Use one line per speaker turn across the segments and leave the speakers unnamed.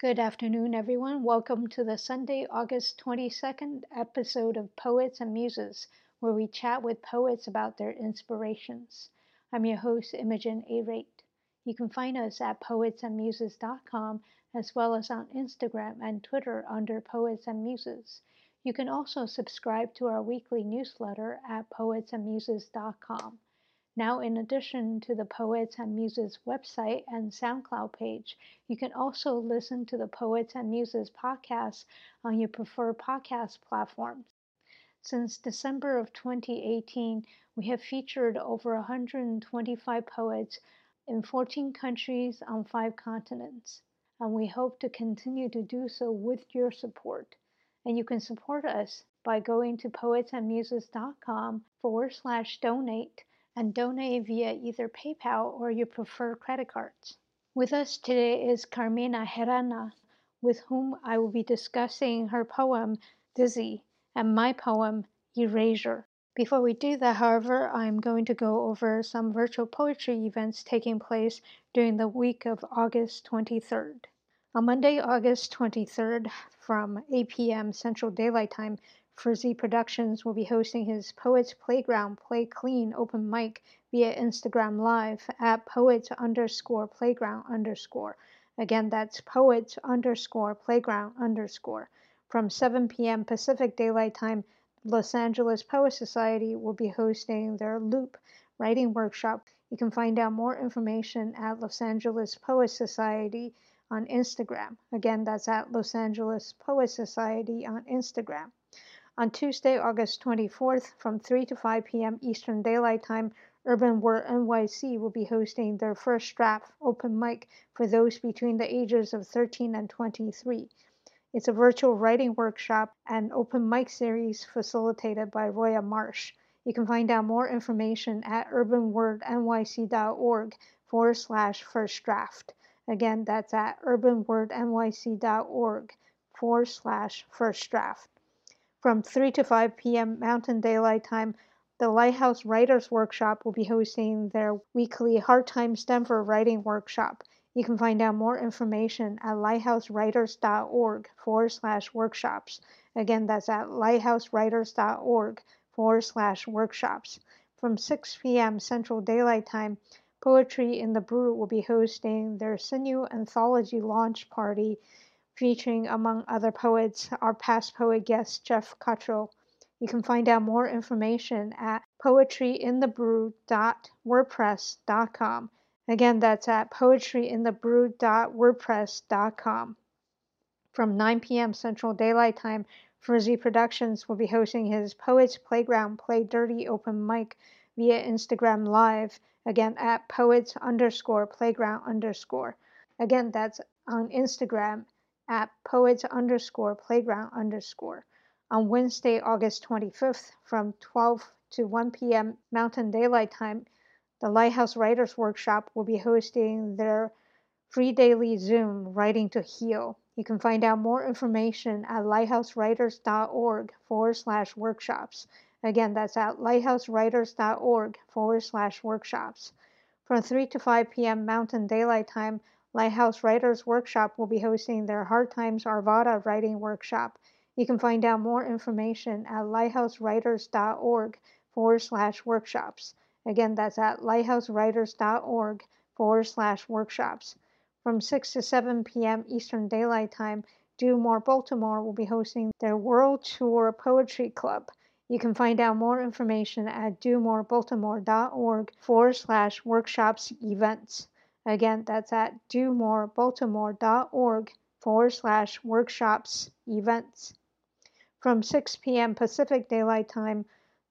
Good afternoon, everyone. Welcome to the Sunday, August 22nd episode of Poets and Muses, where we chat with poets about their inspirations. I'm your host, Imogen Arate. You can find us at poetsandmuses.com as well as on Instagram and Twitter under Poets and Muses. You can also subscribe to our weekly newsletter at poetsandmuses.com. Now, in addition to the Poets and Muses website and SoundCloud page, you can also listen to the Poets and Muses podcast on your preferred podcast platforms. Since December of 2018, we have featured over 125 poets in 14 countries on five continents, and we hope to continue to do so with your support. And you can support us by going to poetsandmuses.com forward slash donate and donate via either PayPal or your preferred credit cards. With us today is Carmina Herrana, with whom I will be discussing her poem Dizzy and my poem Erasure. Before we do that, however, I'm going to go over some virtual poetry events taking place during the week of August 23rd. On Monday, August 23rd, from 8 p.m. Central Daylight Time, Frizzy Productions will be hosting his Poets Playground Play Clean open mic via Instagram Live at poets underscore playground underscore. Again, that's poets underscore playground underscore. From 7 p.m. Pacific Daylight Time, Los Angeles Poet Society will be hosting their Loop writing workshop. You can find out more information at Los Angeles Poet Society on Instagram. Again, that's at Los Angeles Poet Society on Instagram. On Tuesday, August 24th, from 3 to 5 p.m. Eastern Daylight Time, Urban Word NYC will be hosting their first draft open mic for those between the ages of 13 and 23. It's a virtual writing workshop and open mic series facilitated by Roya Marsh. You can find out more information at urbanwordnyc.org forward slash first draft. Again, that's at urbanwordnyc.org forward slash first draft. From 3 to 5 p.m. Mountain Daylight Time, the Lighthouse Writers Workshop will be hosting their weekly Hard Times Denver Writing Workshop. You can find out more information at lighthousewriters.org forward slash workshops. Again, that's at lighthousewriters.org forward slash workshops. From 6 p.m. Central Daylight Time, Poetry in the Brew will be hosting their Sinew Anthology launch party featuring, among other poets, our past poet guest, Jeff Cottrell. You can find out more information at poetryinthebrew.wordpress.com. Again, that's at poetryinthebrew.wordpress.com. From 9 p.m. Central Daylight Time, Frizzy Productions will be hosting his Poets Playground Play Dirty open mic via Instagram Live, again at poets underscore playground underscore. Again, that's on Instagram at poets underscore playground underscore. On Wednesday, August 25th, from 12 to 1 p.m. Mountain Daylight Time, the Lighthouse Writers Workshop will be hosting their free daily Zoom Writing to Heal. You can find out more information at lighthousewriters.org forward slash workshops. Again, that's at lighthousewriters.org forward slash workshops. From 3 to 5 p.m. Mountain Daylight Time, Lighthouse Writers Workshop will be hosting their Hard Times Arvada writing workshop. You can find out more information at lighthousewriters.org forward slash workshops. Again, that's at lighthousewriters.org forward slash workshops. From 6 to 7 p.m. Eastern Daylight Time, Do More Baltimore will be hosting their World Tour Poetry Club. You can find out more information at domorebaltimore.org forward slash workshops events. Again, that's at domorebaltimore.org forward slash workshops events. From 6 p.m. Pacific Daylight Time,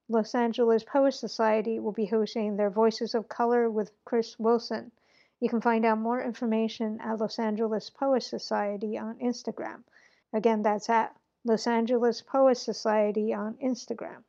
Los Angeles Poet Society will be hosting their Voices of Color with Chris Wilson. You can find out more information at Los Angeles Poet Society on Instagram. Again, that's at Los Angeles Poet Society on Instagram.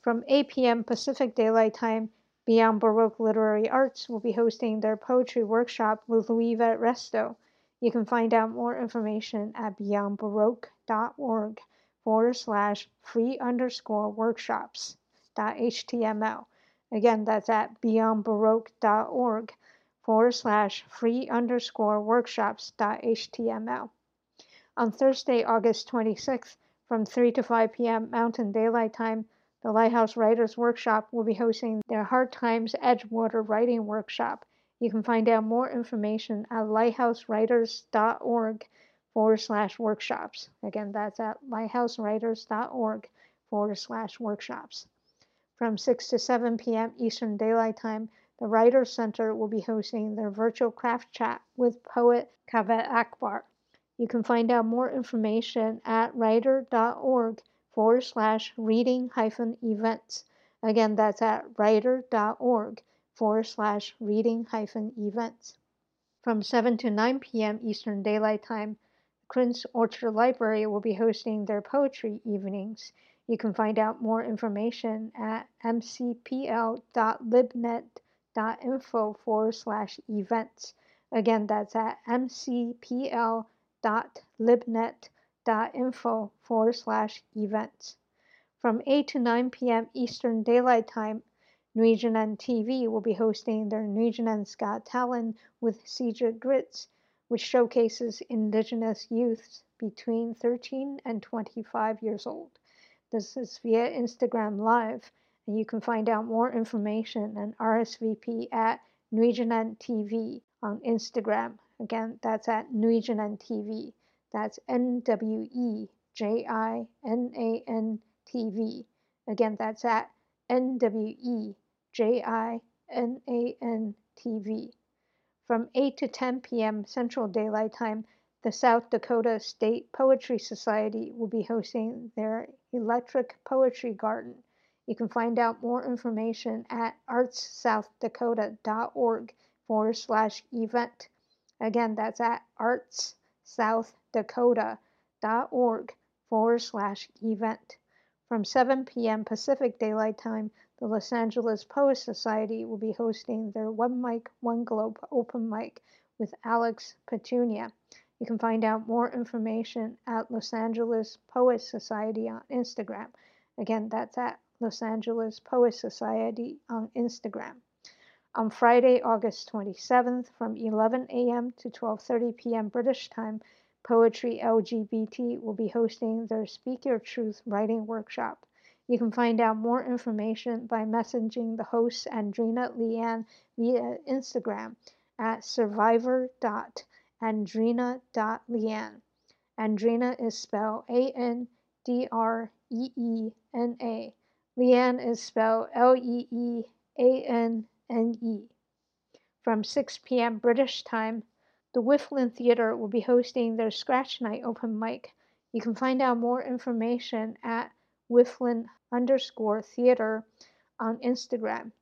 From 8 p.m. Pacific Daylight Time, Beyond Baroque Literary Arts will be hosting their poetry workshop with Louisette Resto. You can find out more information at beyondbaroque.org forward slash free underscore workshops dot html. Again, that's at beyondbaroque.org forward slash free underscore workshops dot html. On Thursday, August 26th, from 3 to 5 p.m. Mountain Daylight Time, the Lighthouse Writers Workshop will be hosting their Hard Times Edgewater Writing Workshop. You can find out more information at lighthousewriters.org forward slash workshops. Again, that's at lighthousewriters.org forward slash workshops. From 6 to 7 p.m. Eastern Daylight Time, the Writers Center will be hosting their virtual craft chat with poet Kaveh Akbar. You can find out more information at writer.org forward slash reading hyphen events. Again, that's at writer.org forward slash reading hyphen events. From 7 to 9 p.m. Eastern Daylight Time, Quince Orchard Library will be hosting their poetry evenings. You can find out more information at mcpl.libnet.info forward slash events. Again, that's at mcpl.libnet.info forward slash events. From 8 to 9 p.m. Eastern Daylight Time, Nwe Jinan TV will be hosting their Nwe Jinan's Got Talent with Cedric Grits, which showcases Indigenous youths between 13 and 25 years old. This is via Instagram Live, and you can find out more information and RSVP at Nwe Jinan TV on Instagram. Again, that's at Nwe Jinan TV. That's N W E J I N A N T V. Again, that's at N W E J I N A N T V. From 8 to 10 p.m. Central Daylight Time, the South Dakota State Poetry Society will be hosting their Electric Poetry Garden. You can find out more information at artssouthdakota.org forward slash event. Again, that's at artssouthdakota.org forward slash event. From 7 p.m. Pacific Daylight Time, the Los Angeles Poets Society will be hosting their One Mic, One Globe open mic with Alex Petunia. You can find out more information at Los Angeles Poets Society on Instagram. Again, that's at Los Angeles Poets Society on Instagram. On Friday, August 27th, from 11 a.m. to 12:30 p.m. British time, Poetry LGBT will be hosting their Speak Your Truth writing workshop. You can find out more information by messaging the host Andreena Leeanne via Instagram at survivor.com andreena.leanne. Andreena is spelled A N D R E E N A. Leeanne is spelled L E E A N N E. From 6 p.m. British time, the Whifflin Theatre will be hosting their Scratch Night open mic. You can find out more information at Whifflin underscore theater on Instagram.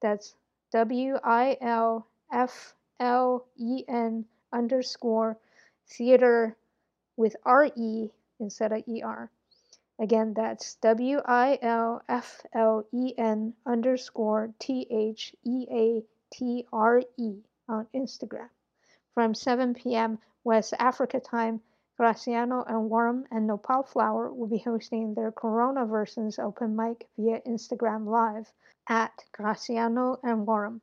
That's W I L F L E N underscore theater with R-E instead of E-R. Again, that's W-I-L-F-L-E-N underscore T-H-E-A-T-R-E on Instagram. From 7 p.m. West Africa time, Graciano Enwerem and Nopal Flower will be hosting their Corona versions open mic via Instagram Live at Graciano Enwerem.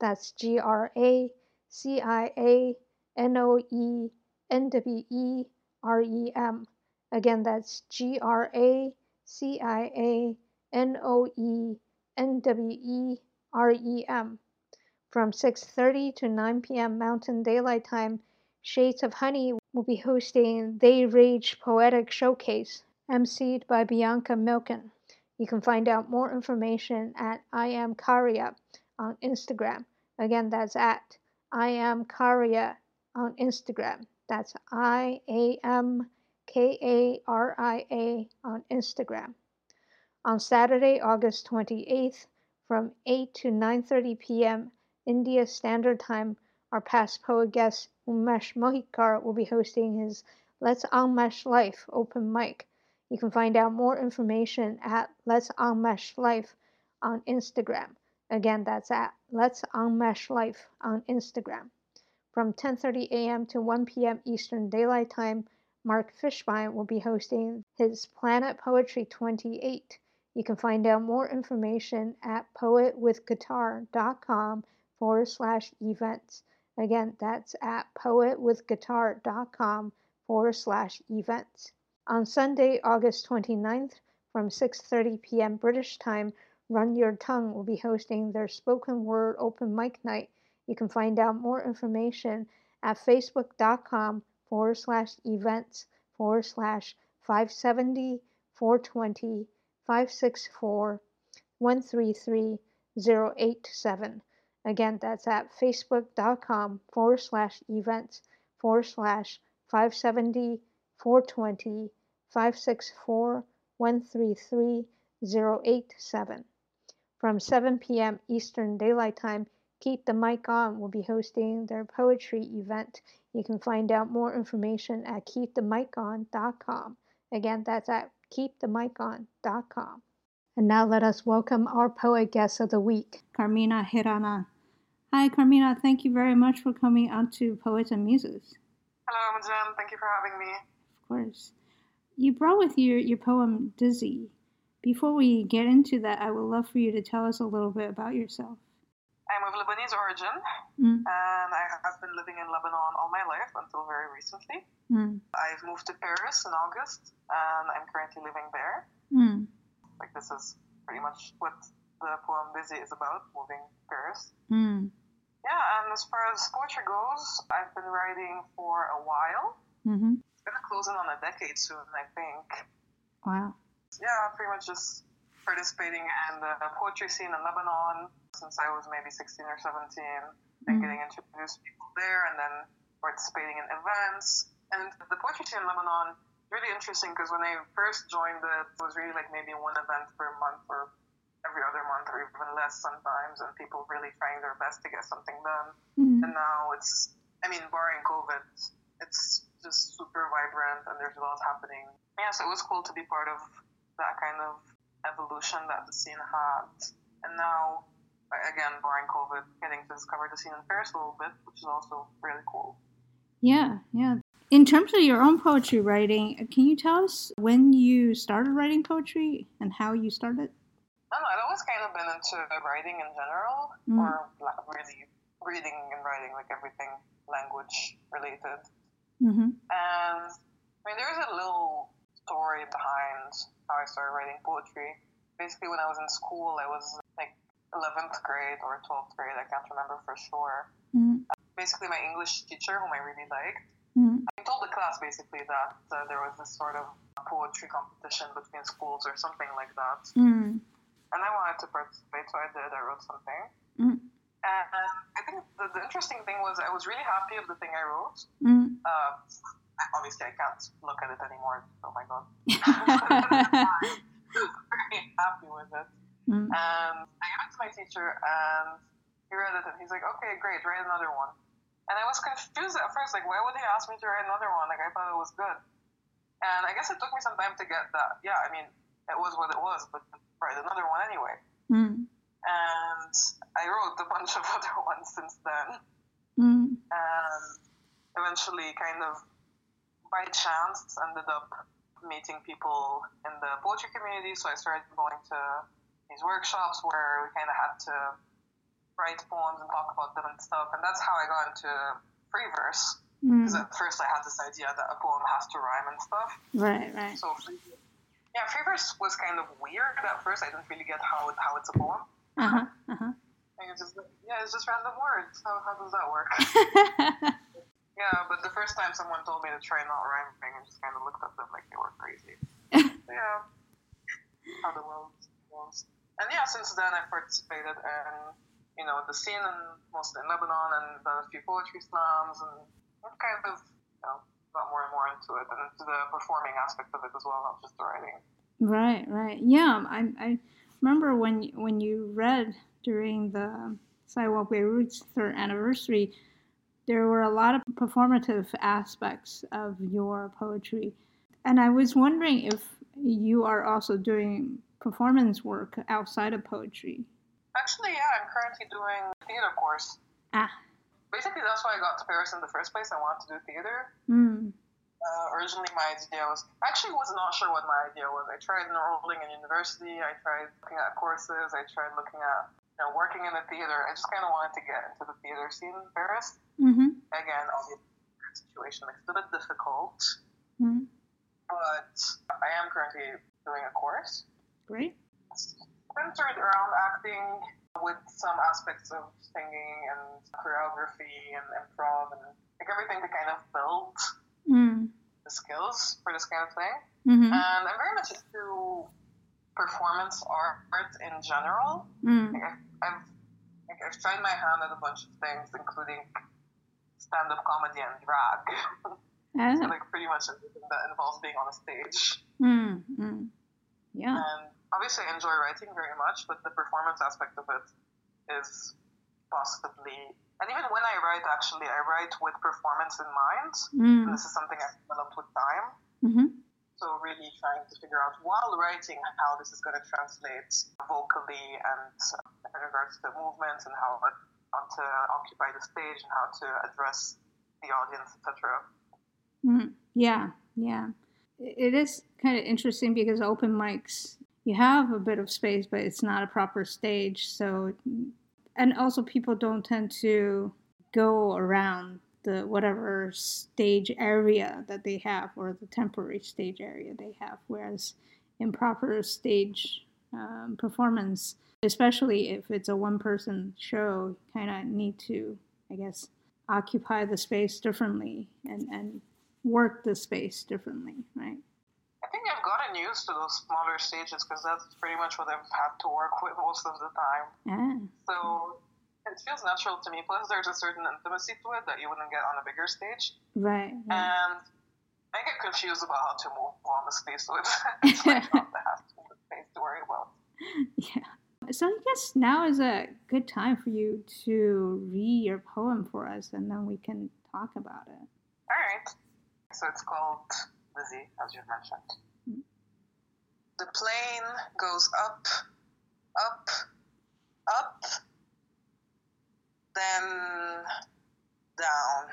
That's G R A C I A N O E N W E R E M. Again, that's G R A C I A N O E N W E R E M. From 6:30 to 9 p.m. Mountain Daylight Time, Shades of Honey will be hosting They Rage Poetic Showcase, emceed by Bianca Milken. You can find out more information at I am Karia on Instagram. Again, that's at I am Karia on Instagram. That's I A M K A R I A on Instagram. On Saturday, August 28th, from 8 to 9:30 p.m. India Standard Time, our past poet guest Umesh Mohikar will be hosting his Let's Unmesh Life open mic. You can find out more information at Let's Unmesh Life on Instagram. Again, that's at Let's Unmesh Life on Instagram. From 10:30 a.m. to 1 p.m. Eastern Daylight Time, Mark Fishbein will be hosting his Planet Poetry 28. You can find out more information at poetwithguitar.com forward slash events. Again, that's at poetwithguitar.com forward slash events. On Sunday, August 29th, from 6.30 p.m. British time, Run Your Tongue will be hosting their spoken word open mic night. You can find out more information at facebook.com forward slash events forward slash 570 420 564 133 087. Again, that's at facebook.com forward slash events forward slash 570 420 564 133 087. From 7 p.m. Eastern Daylight Time, Keep the Mic On will be hosting their poetry event. You can find out more information at keepthemicon.com. Again, that's at keepthemicon.com. And now let us welcome our poet guest of the week, Carmina Hirana. Hi, Carmina. Thank you very much for coming on to Poets and Muses.
Hello, Imogen. Thank you for having me.
Of course. You brought with you your poem Dizzy. Before we get into that, I would love for you to tell us a little bit about yourself.
I'm of Lebanese origin, mm. and I have been living in Lebanon all my life until very recently. Mm. I've moved to Paris in August, and I'm currently living there. Mm. Like, this is pretty much what the poem Dizzy is about moving to Paris. Yeah, and as far as poetry goes, I've been writing for a while. Mm-hmm. It's gonna close in on a decade soon, I think.
Wow.
Yeah, pretty much just participating in the poetry scene in Lebanon since I was maybe 16 or 17 mm-hmm. and getting introduced to people there and then participating in events. And the poetry scene in Lebanon really interesting because when I first joined it, it was really like maybe one event per month or every other month or even less sometimes and people really trying their best to get something done. Mm-hmm. And now it's, I mean, barring COVID, it's just super vibrant and there's a lot happening. Yeah, so it was cool to be part of that kind of evolution that the scene had. And now, again, barring COVID, getting to discover the scene in Paris a little bit, which is also really cool.
Yeah, yeah. In terms of your own poetry writing, can you tell us when you started writing poetry and how you started?
I don't know, I've always kind of been into writing in general, mm. or really reading and writing, like everything language related. Mm-hmm. And I mean, there's a little story behind how I started writing poetry. Basically, when I was in school, I was like 11th grade or 12th grade, I can't remember for sure. Mm-hmm. Basically, my English teacher, whom I really liked, mm-hmm. I told the class basically that uh, there was this sort of poetry competition between schools or something like that. Mm-hmm. And I wanted to participate, so I did. I wrote something. Mm-hmm. And I think the, the, interesting thing was I was really happy of the thing I wrote. Mm-hmm. Uh, obviously I can't look at it anymore. Oh my god. very happy with it. Mm. And I gave it to my teacher and he read it and he's like, okay, great, write another one. And I was confused at first, like, why would he ask me to write another one? Like, I thought it was good. And I guess it took me some time to get that. Yeah, I mean, it was what it was, but write another one anyway. Mm. And I wrote a bunch of other ones since then. Mm. And eventually kind of by chance ended up meeting people in the poetry community. So I started going to these workshops where we kind of had to write poems and talk about them and stuff. And that's how I got into free verse. Because mm. at first I had this idea that a poem has to rhyme and stuff.
Right, right.
So free, yeah, verse was kind of weird at first. I didn't really get how it, how it's a poem. Uh huh. Uh huh. it's just yeah, it's just random words. How how does that work? Yeah, but the first time someone told me to try not rhyming, I just kind of looked at them like they were crazy. yeah, how the world goes. And yeah, since then I've participated in, you know, the scene in mostly in Lebanon and done a few poetry slams and kind of, you know, got more and more into it and the performing aspect of it as well, not just the writing.
Right, right. Yeah, I, I remember when when you read during the Sidewalk Beirut's third anniversary there were a lot of performative aspects of your poetry. And I was wondering if you are also doing performance work outside of poetry.
Actually, yeah, I'm currently doing theater course. Ah. Basically, that's why I got to Paris in the first place. I wanted to do theater. Mm. Uh, originally, my idea was actually was not sure what my idea was. I tried enrolling in university. I tried looking at courses. I tried looking at you know, working in the theater, I just kind of wanted to get into the theater scene in Paris.
Mm-hmm.
Again, obviously, the situation makes it a bit difficult,
Mm-hmm.
but I am currently doing a course
Great.
centered around acting with some aspects of singing and choreography and improv and like everything to kind of build
Mm.
the skills for this kind of thing.
Mm-hmm.
And I'm very much into performance art in general.
Mm.
Like I've, I've, like I've tried my hand at a bunch of things, including stand-up comedy and drag. so
Ah.
like pretty much everything that involves being on a stage.
Mm. Mm. Yeah.
And obviously, I enjoy writing very much, but the performance aspect of it is possibly. And even when I write, actually, I write with performance in mind.
Mm.
This is something I've developed with time.
Mm-hmm.
So really trying to figure out while writing how this is going to translate vocally and in regards to movements and how, how to occupy the stage and how to address the audience, etc.
Mm, yeah, yeah. It is kind of interesting because open mics, you have a bit of space, but it's not a proper stage. So, and also people don't tend to go around the whatever stage area that they have or the temporary stage area they have. Whereas in proper stage um, performance, especially if it's a one person show, kind of need to, I guess, occupy the space differently and, and work the space differently, right?
I've gotten used to those smaller stages because that's pretty much what I've had to work with most of the time.
Ah,
So it feels natural to me. Plus, there's a certain intimacy to it that you wouldn't get on a bigger stage.
right. right.
And I get confused about how to move on the space, so it's, it's my job to have the space to worry about.
yeah. So I guess now is a good time for you to read your poem for us, and then we can talk about it.
All right. So it's called Dizzy, as you mentioned. The plane goes up, up, up, then down.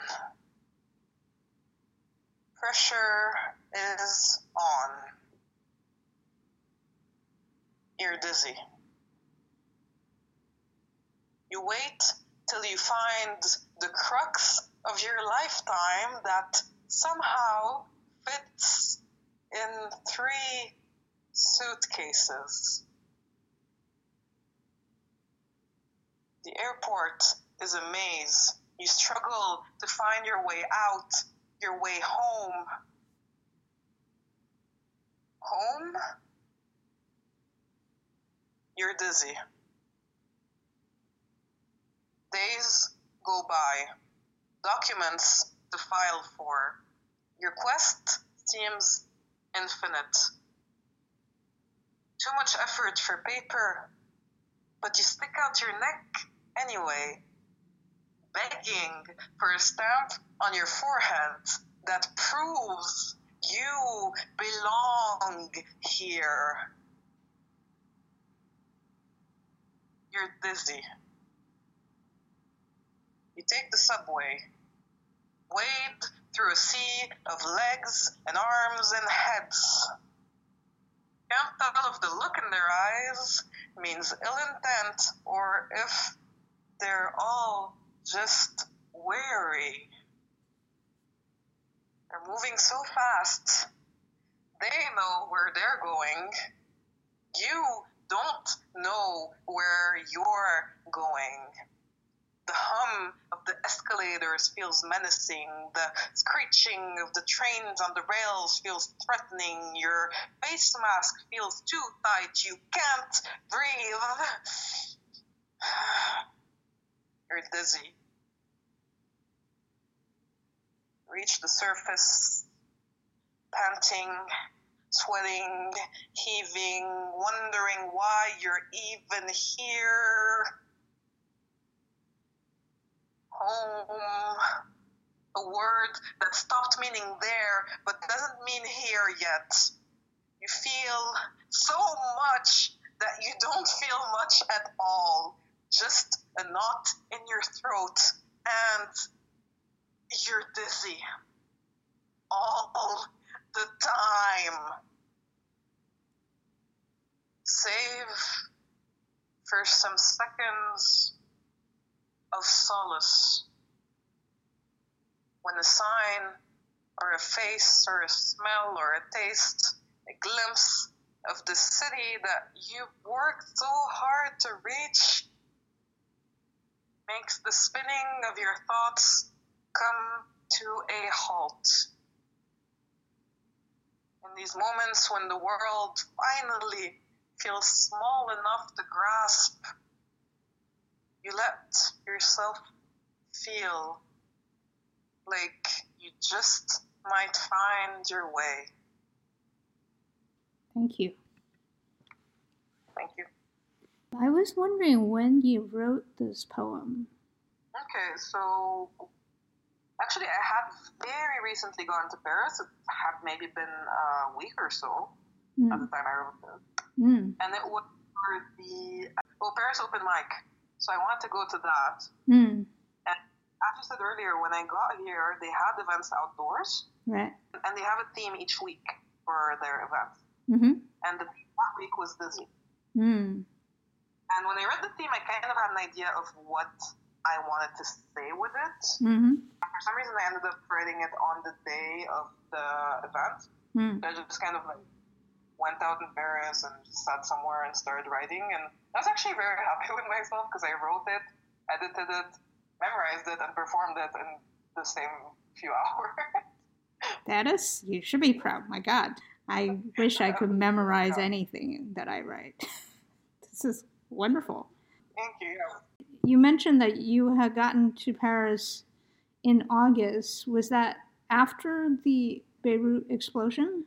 Pressure is on. You're dizzy. You wait till you find the crux of your lifetime that somehow fits in three suitcases. The airport is a maze. You struggle to find your way out, your way home. Home? You're dizzy. Days go by. Documents to file for. Your quest seems infinite. Too much effort for paper, but you stick out your neck anyway, begging for a stamp on your forehead that proves you belong here. You're dizzy. You take the subway, wade through a sea of legs and arms and heads. Can't tell if the look in their eyes means ill intent or if they're all just weary. They're moving so fast. They know where they're going. You don't know where you're going. The hum of the escalators feels menacing. The screeching of the trains on the rails feels threatening. Your face mask feels too tight. You can't breathe. You're dizzy. Reach the surface, panting, sweating, heaving, wondering why you're even here. Home. A word that stopped meaning there but doesn't mean here yet. You feel so much that you don't feel much at all. Just a knot in your throat and you're dizzy. All the time. Save for some seconds of solace when a sign or a face or a smell or a taste, a glimpse of the city that you worked so hard to reach makes the spinning of your thoughts come to a halt. In these moments when the world finally feels small enough to grasp, you let yourself feel like you just might find your way.
Thank you.
Thank you.
I was wondering when you wrote this poem.
Okay, so actually, I had very recently gone to Paris. It had maybe been a week or so mm. at the time I wrote it. Mm. And it was for the well, Paris Open Mic. So I wanted to go to that. Mm. And as you said earlier, when I got here, they had events outdoors.
Right.
And they have a theme each week for their events. Mm-hmm. And the theme that week was Dizzy. Mm. And when I read the theme, I kind of had an idea of what I wanted to say with it. Mm-hmm. For some reason, I ended up writing it on the day of the event. Mm. I just kind of like went out in Paris and sat somewhere and started writing. And I was actually very happy with myself because I wrote it, edited it, memorized it, and performed it in the same few hours.
that is, you should be proud. My God. I wish I could memorize anything that I write. this is wonderful.
Thank you.
You mentioned that you had gotten to Paris in August. Was that after the Beirut explosion?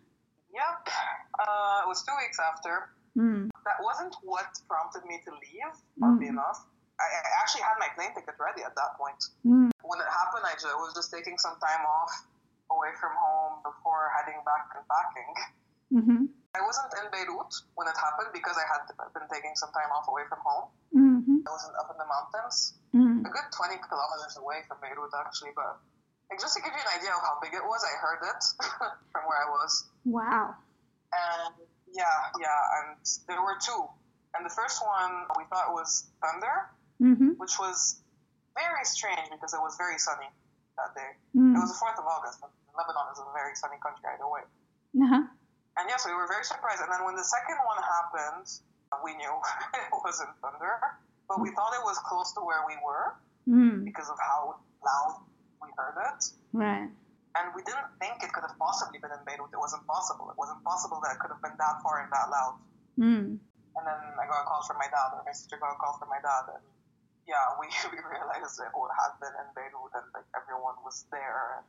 Yep. Uh, it was two weeks after. Mm. That wasn't what prompted me to leave, oddly mm. enough. I, I, actually had my plane ticket ready at that point. Mm. When it happened, I, just, I was just taking some time off away from home before heading back and packing. Mm-hmm. I wasn't in Beirut when it happened because I had been taking some time off away from home. Mm-hmm. I wasn't up in the mountains, mm-hmm. a good 20 kilometers away from Beirut, actually. But like, just to give you an idea of how big it was, I heard it from where I was.
Wow.
And yeah, yeah, and there were two. And the first one we thought was thunder, mm-hmm. which was very strange because it was very sunny that day. Mm. It was the 4th of August. Lebanon is a very sunny country either way. Uh-huh. And yes, we were very surprised. And then when the second one happened, we knew it wasn't thunder, but we thought it was close to where we were mm. because of how loud we heard it.
Right.
And we didn't think it could have possibly been in Beirut. It wasn't possible. It wasn't possible that it could have been that far and that loud. Mm. And then I got a call from my dad, or my sister got a call from my dad, and yeah, we, we realized it had been in Beirut and like everyone was there.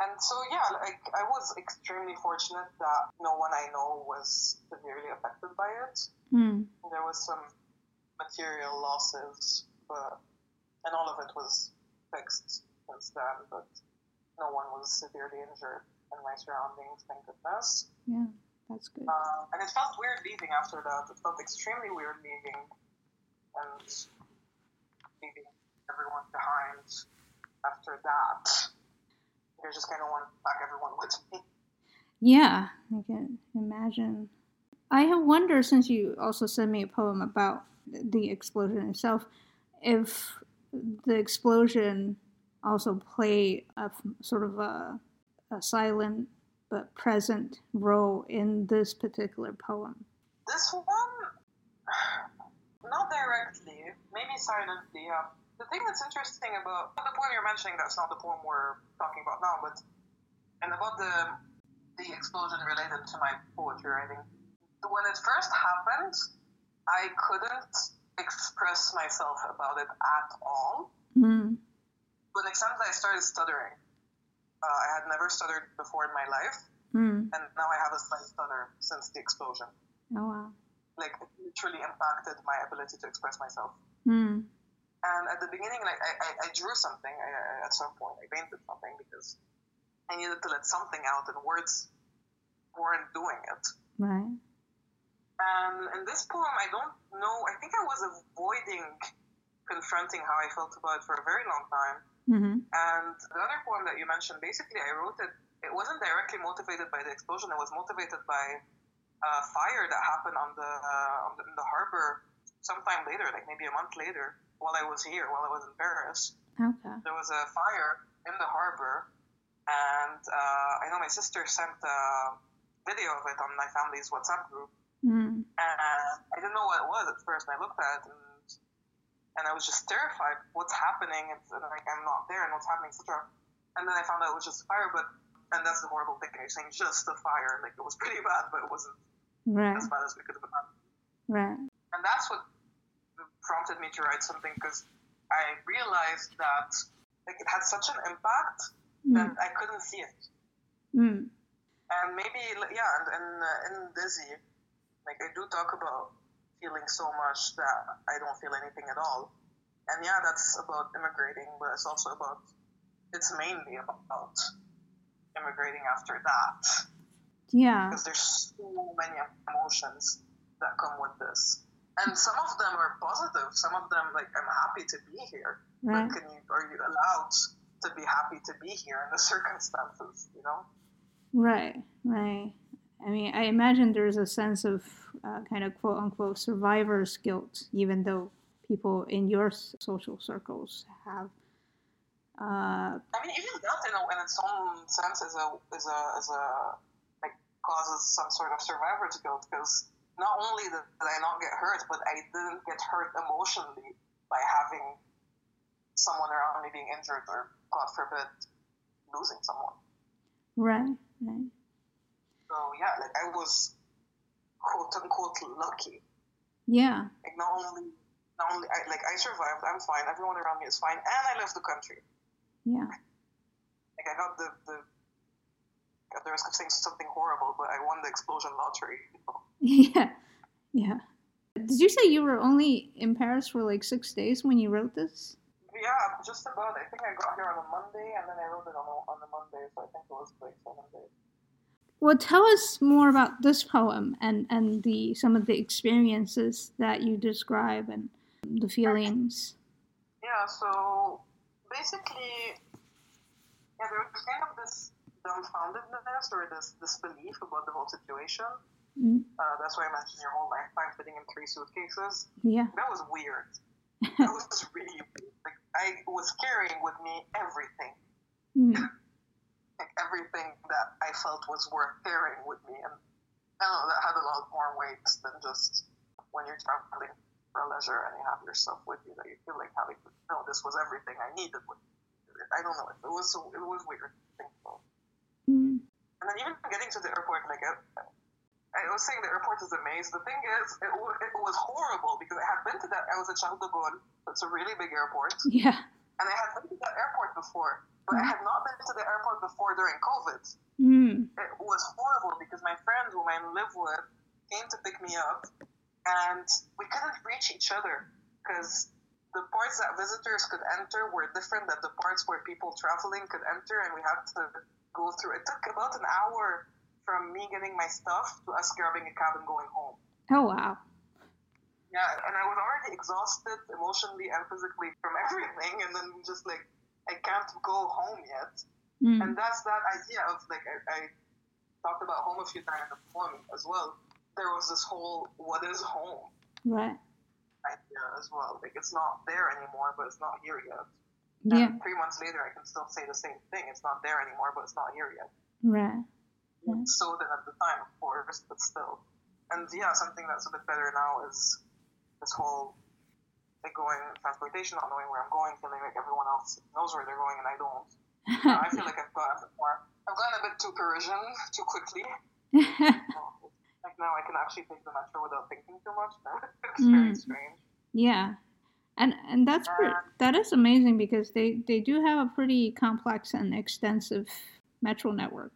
And so yeah, like I was extremely fortunate that no one I know was severely affected by it. Mm. There was some material losses, but and all of it was fixed since then. But no one was severely injured in my surroundings, thank goodness.
Yeah, that's good.
Uh, and it felt weird leaving after that. It felt extremely weird leaving, and leaving everyone behind after that. I just kind of want to pack everyone with me.
Yeah, I can imagine. I have wondered, since you also sent me a poem about the explosion itself, if the explosion also play a sort of a, a silent but present role in this particular poem.
This one, not directly, maybe silently. Yeah the thing that's interesting about the poem you're mentioning, that's not the poem we're talking about now, but and about the the explosion related to my poetry writing. When it first happened, I couldn't express myself about it at all. Mm. Extent that I started stuttering. Uh, I had never stuttered before in my life, mm. and now I have a slight stutter since the explosion.
Oh wow!
Like it literally impacted my ability to express myself. Mm. And at the beginning, like I, I, I drew something I, at some point. I painted something because I needed to let something out, and words weren't doing it.
Right.
And in this poem, I don't know. I think I was avoiding confronting how I felt about it for a very long time. Mm-hmm. And the other poem that you mentioned, basically, I wrote it. It wasn't directly motivated by the explosion. It was motivated by a fire that happened on the, uh, on the in the harbor sometime later, like maybe a month later, while I was here, while I was in Paris,
okay.
there was a fire in the harbor, and uh, I know my sister sent a video of it on my family's WhatsApp group,
mm.
and I didn't know what it was at first. And I looked at it, and, and I was just terrified. What's happening? It's like I'm not there, and what's happening, etc. And then I found out it was just a fire, but and that's the horrible thing. You're saying just a fire, like it was pretty bad, but it wasn't
right.
as bad as we could have done.
Right.
And that's what prompted me to write something because I realized that like it had such an impact mm. that I couldn't see it.
Mm.
And maybe yeah, and in, uh, in Dizzy, like I do talk about feeling so much that I don't feel anything at all. And yeah, that's about immigrating, but it's also about it's mainly about immigrating after that.
Yeah.
Because there's so many emotions that come with this. And some of them are positive. Some of them, like, I'm happy to be here.
Right.
But can you, are you allowed to be happy to be here in the circumstances, you know?
Right, right. I mean, I imagine there's a sense of uh, kind of quote unquote survivor's guilt, even though people in your social circles have uh,
I mean, even that, you know, in its own sense, is a is a is a like causes some sort of survivor's guilt because not only did I not get hurt, but I didn't get hurt emotionally by having someone around me being injured or, God forbid, losing someone.
Right. Right.
So yeah, like I was quote unquote lucky.
Yeah.
Like not only not only I like I survived, I'm fine, everyone around me is fine, and I left the country.
Yeah.
Like I got the the at the risk of saying something horrible, but I won the explosion lottery.
Yeah. Yeah. Did you say you were only in Paris for like six days when you wrote this?
Yeah, just about. I think I got here on a Monday, and then I wrote it on a, on the Monday, so I think it was like seven days.
Well, tell us more about this poem and, and the some of the experiences that you describe and the feelings.
Yeah, so basically, yeah, there was kind of this dumbfoundedness or this disbelief about the whole situation.
Mm.
Uh, that's why I mentioned your whole lifetime fitting in three suitcases.
Yeah.
That was weird. that was really weird. Like, I was carrying with me everything.
Mm.
like, everything that I felt was worth carrying with me. And I don't know, that had a lot more weight than just when you're traveling for leisure and you have your stuff with you that you feel like having to know this was everything I needed. I don't know. It was so, it was weird.
Mm.
And then even getting to the airport, like I, I was saying, the airport is a maze. The thing is, it, it was horrible because I had been to that. I was at Charles de Gaulle. It's a really big airport.
Yeah.
And I had been to that airport before, but mm. I had not been to the airport before during COVID.
Mm.
It was horrible because my friend whom I live with came to pick me up and we couldn't reach each other because the parts that visitors could enter were different than the parts where people traveling could enter, and we had to go through. It took about an hour from me getting my stuff to us grabbing a cab and going home.
Oh wow!
Yeah, and I was already exhausted emotionally and physically from everything, and then just like I can't go home yet.
Mm.
And that's that idea of like I, I talked about home a few times in the poem as well there was this whole what is home
right
idea as well. Like it's not there anymore, but it's not here yet.
Yeah.
And three months later, I can still say the same thing. It's not there anymore, but it's not here yet.
Right.
Yeah. So then at the time, of course, but still. And yeah, something that's a bit better now is this whole like going transportation, not knowing where I'm going, feeling like everyone else knows where they're going and I don't. I feel like I've gotten more. I've gotten a bit too Parisian too quickly. like now I can actually take the metro without thinking too much. it's mm. very strange.
Yeah. And and that's pretty, that is amazing because they, they do have a pretty complex and extensive metro network.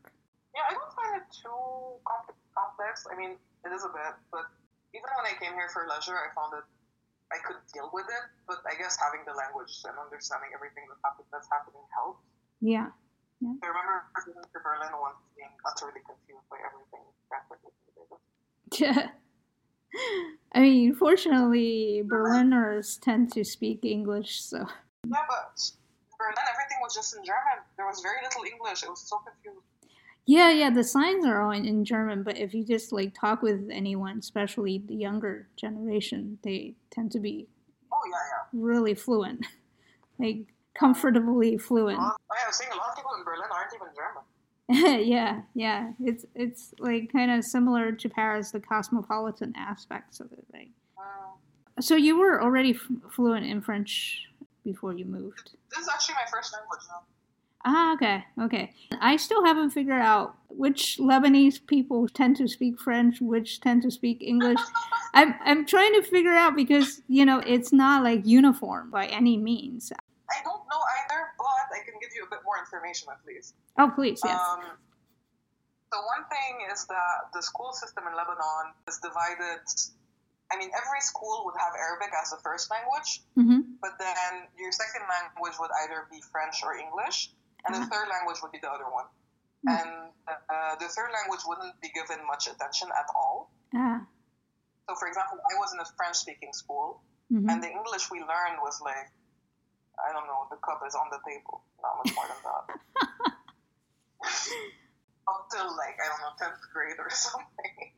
Yeah, I don't find it too complex. I mean, it is a bit, but even when I came here for leisure, I found that I could deal with it. But I guess having the language and understanding everything that's happening helps.
Yeah. yeah.
I remember moving to Berlin once being utterly confused by everything.
Yeah. I mean, fortunately, Berliners tend to speak English, so.
Yeah, but Berlin, everything was just in German. There was very little English. It was so confusing.
Yeah, yeah, the signs are all in, in German, but if you just like talk with anyone, especially the younger generation, they tend to be
oh yeah, yeah.
really fluent, like comfortably fluent.
Well, I was saying a lot of people in Berlin aren't even German.
yeah, yeah, it's it's like kind of similar to Paris, the cosmopolitan aspects of it, right?
Mm.
So you were already f- fluent in French before you moved.
This is actually my first language now.
Ah, okay, okay. I still haven't figured out which Lebanese people tend to speak French, which tend to speak English. I'm I'm trying to figure out because you know it's not like uniform by any means.
I don't know either, but I can give you a bit more information at least.
Oh, please, yes.
Um, so one thing is that the school system in Lebanon is divided. I mean, every school would have Arabic as the first language,
mm-hmm.
but then your second language would either be French or English and the third language would be the other one. Mm. And uh, the third language wouldn't be given much attention at all.
Ah.
So, for example, I was in a French speaking school,
mm-hmm.
and the English we learned was like, I don't know, the cup is on the table. Not much more than that. Up till like, I don't know, 10th grade or something.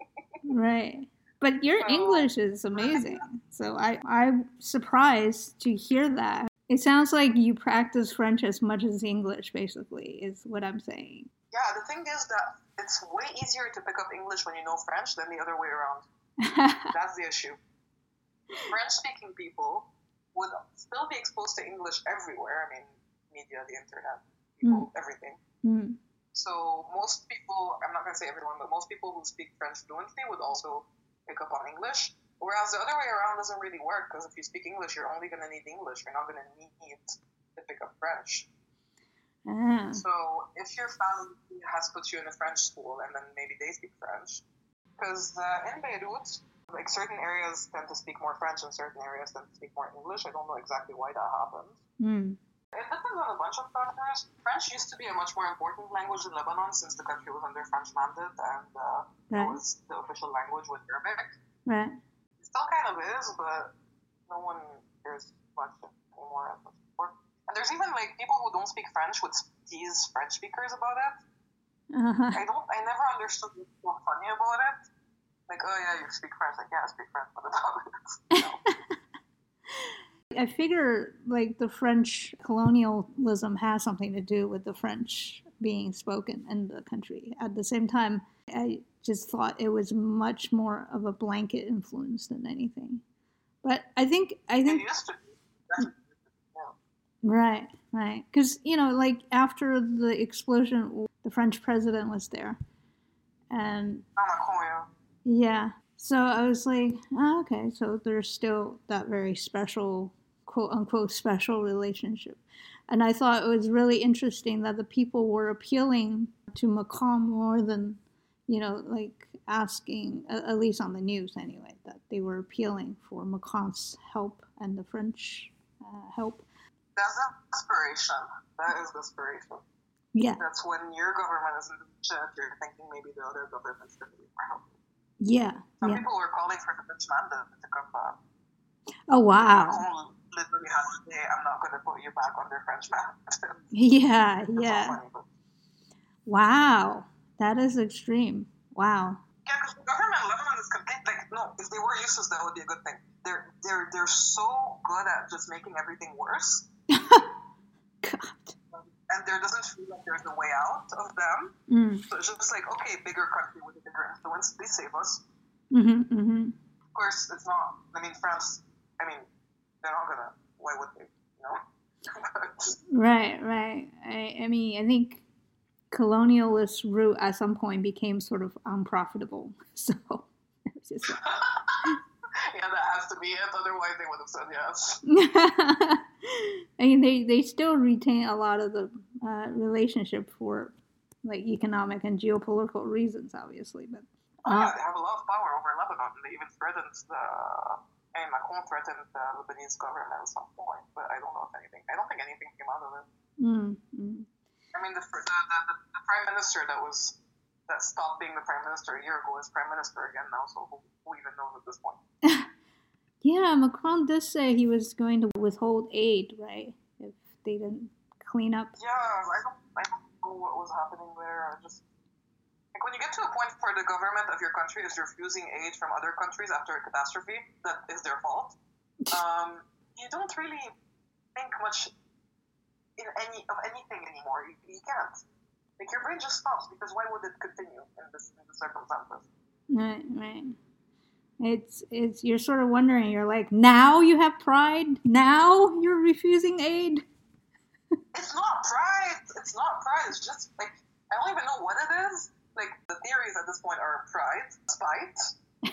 right. But your so, English is amazing. So I, I'm surprised to hear that. It sounds like you practice French as much as English, basically, is what I'm saying.
Yeah, the thing is that it's way easier to pick up English when you know French than the other way around. That's the issue. French speaking people would still be exposed to English everywhere. I mean, media, the internet, people, mm. everything.
Mm.
So most people, I'm not going to say everyone, but most people who speak French fluently would also pick up on English. Whereas the other way around doesn't really work because if you speak English, you're only going to need English. You're not going to need to pick up French.
Ah.
So if your family has put you in a French school and then maybe they speak French, because uh, in Beirut, like certain areas tend to speak more French and certain areas tend to speak more English. I don't know exactly why that happens.
Mm.
It depends on a bunch of factors. French used to be a much more important language in Lebanon since the country was under French mandate and uh, right. it was the official language with Arabic.
Right
still kind of is, but no one cares much anymore as much before. And there's even like people who don't speak French would tease French speakers about it.
Uh-huh.
I don't. I never understood what's so funny about it. Like, oh yeah, you speak French. Like, yeah, I speak French. What about it?
I figure like the French colonialism has something to do with the French being spoken in the country. At the same time, I just thought it was much more of a blanket influence than anything. But I think I think right, right, because you know, like after the explosion, the French president was there, and yeah, so I was like, oh, okay, so there's still that very special, quote unquote, special relationship. And I thought it was really interesting that the people were appealing to Macron more than you know, like asking, at least on the news anyway, that they were appealing for Macron's help and the French uh, help.
That's desperation. That is desperation.
Yeah.
That's when your government is in the shit, you're thinking maybe the other government's going to be more helpful.
Yeah.
Some
yeah.
people were calling for the French mandate to come back.
Oh, wow.
Literally had to say, I'm not going to put you back under French mandate.
yeah, yeah. Funny, but... Wow. That is extreme. Wow.
Yeah, because the government Lebanon is complete. Like, no, if they were useless, that would be a good thing. They're they're they're so good at just making everything worse.
God.
And there doesn't feel like there's a way out of them.
Mm.
So it's just like, okay, bigger country with a bigger influence, please save us.
Mm-hmm, mm-hmm.
Of course, it's not. I mean, France. I mean, they're not gonna. Why would they? You know.
right, right. I, I mean, I think colonialist route at some point became sort of unprofitable. So
just like, yeah, that has to be it. Otherwise, they would have said yes.
I mean, they they still retain a lot of the uh, relationship for like economic and geopolitical reasons, obviously. But
uh, oh, yeah, they have a lot of power over Lebanon. They even threatened the. I mean, Macron threatened the Lebanese government at some point, but I don't know if anything. I don't think anything came out of it.
Mm, mm.
I mean, the, the, the, the, prime minister that was that stopped being the prime minister a year ago is prime minister again now. So who, who even knows at this point?
yeah, Macron did say he was going to withhold aid, right? If they didn't clean up.
Yeah, I don't, I don't know what was happening there. I just like when you get to a point where the government of your country is refusing aid from other countries after a catastrophe that is their fault, um, you don't really think much in any of anything anymore. You, you can't. Like your brain just stops because why would it continue in this in the circumstances?
Right, right. It's it's you're sort of wondering. You're like, now you have pride. Now you're refusing aid.
it's not pride. It's not pride. It's just like I don't even know what it is. Like the theories at this point are pride, spite,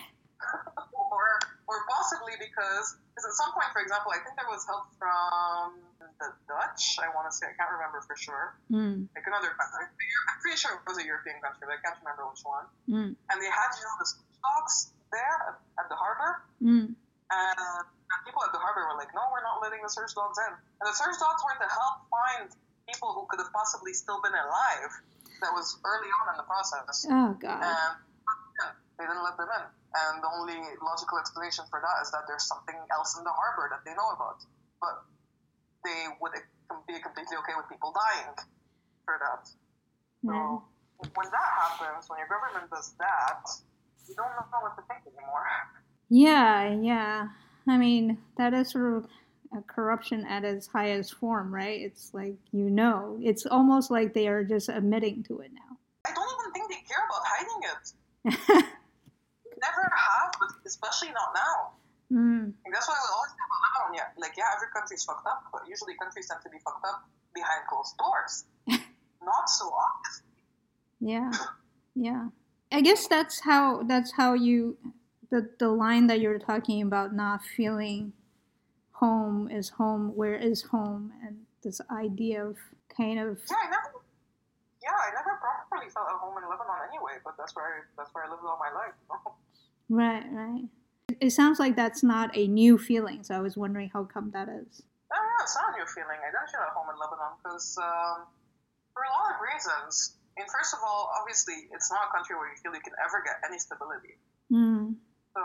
or or possibly because because at some point, for example, I think there was help from the Dutch. I want to say I can't remember for sure. Mm. Like another country. I'm pretty sure it was a European country, but I can't remember which one. Mm. And they had you know the search dogs there at, at the harbor. Mm. And, and people at the harbor were like, "No, we're not letting the search dogs in." And the search dogs were to help find people who could have possibly still been alive. That was early on in the process.
Oh God.
And they didn't let them in. And the only logical explanation for that is that there's something else in the harbor that they know about. But they would be completely okay with people dying for that. So when that happens, when your government does that, you don't know what to think anymore.
Yeah, yeah. I mean, that is sort of a corruption at its highest form, right? It's like you know, it's almost like they are just admitting to it now.
I don't even think they care about hiding it. Never have, but especially not now. Mm. that's why we always have a Lebanon. Yeah, like yeah, every country's fucked up, but usually countries tend to be fucked up behind closed doors. not so obvious.
Yeah, yeah. I guess that's how that's how you the the line that you're talking about not feeling home is home where is home and this idea of kind of
yeah I never yeah I never properly felt at home in Lebanon anyway but that's where I, that's where I lived all my life
right right it sounds like that's not a new feeling so I was wondering how come that is
no, no it's not a new feeling I don't feel at home in Lebanon because um, for a lot of reasons I mean, first of all, obviously, it's not a country where you feel you can ever get any stability. Mm. So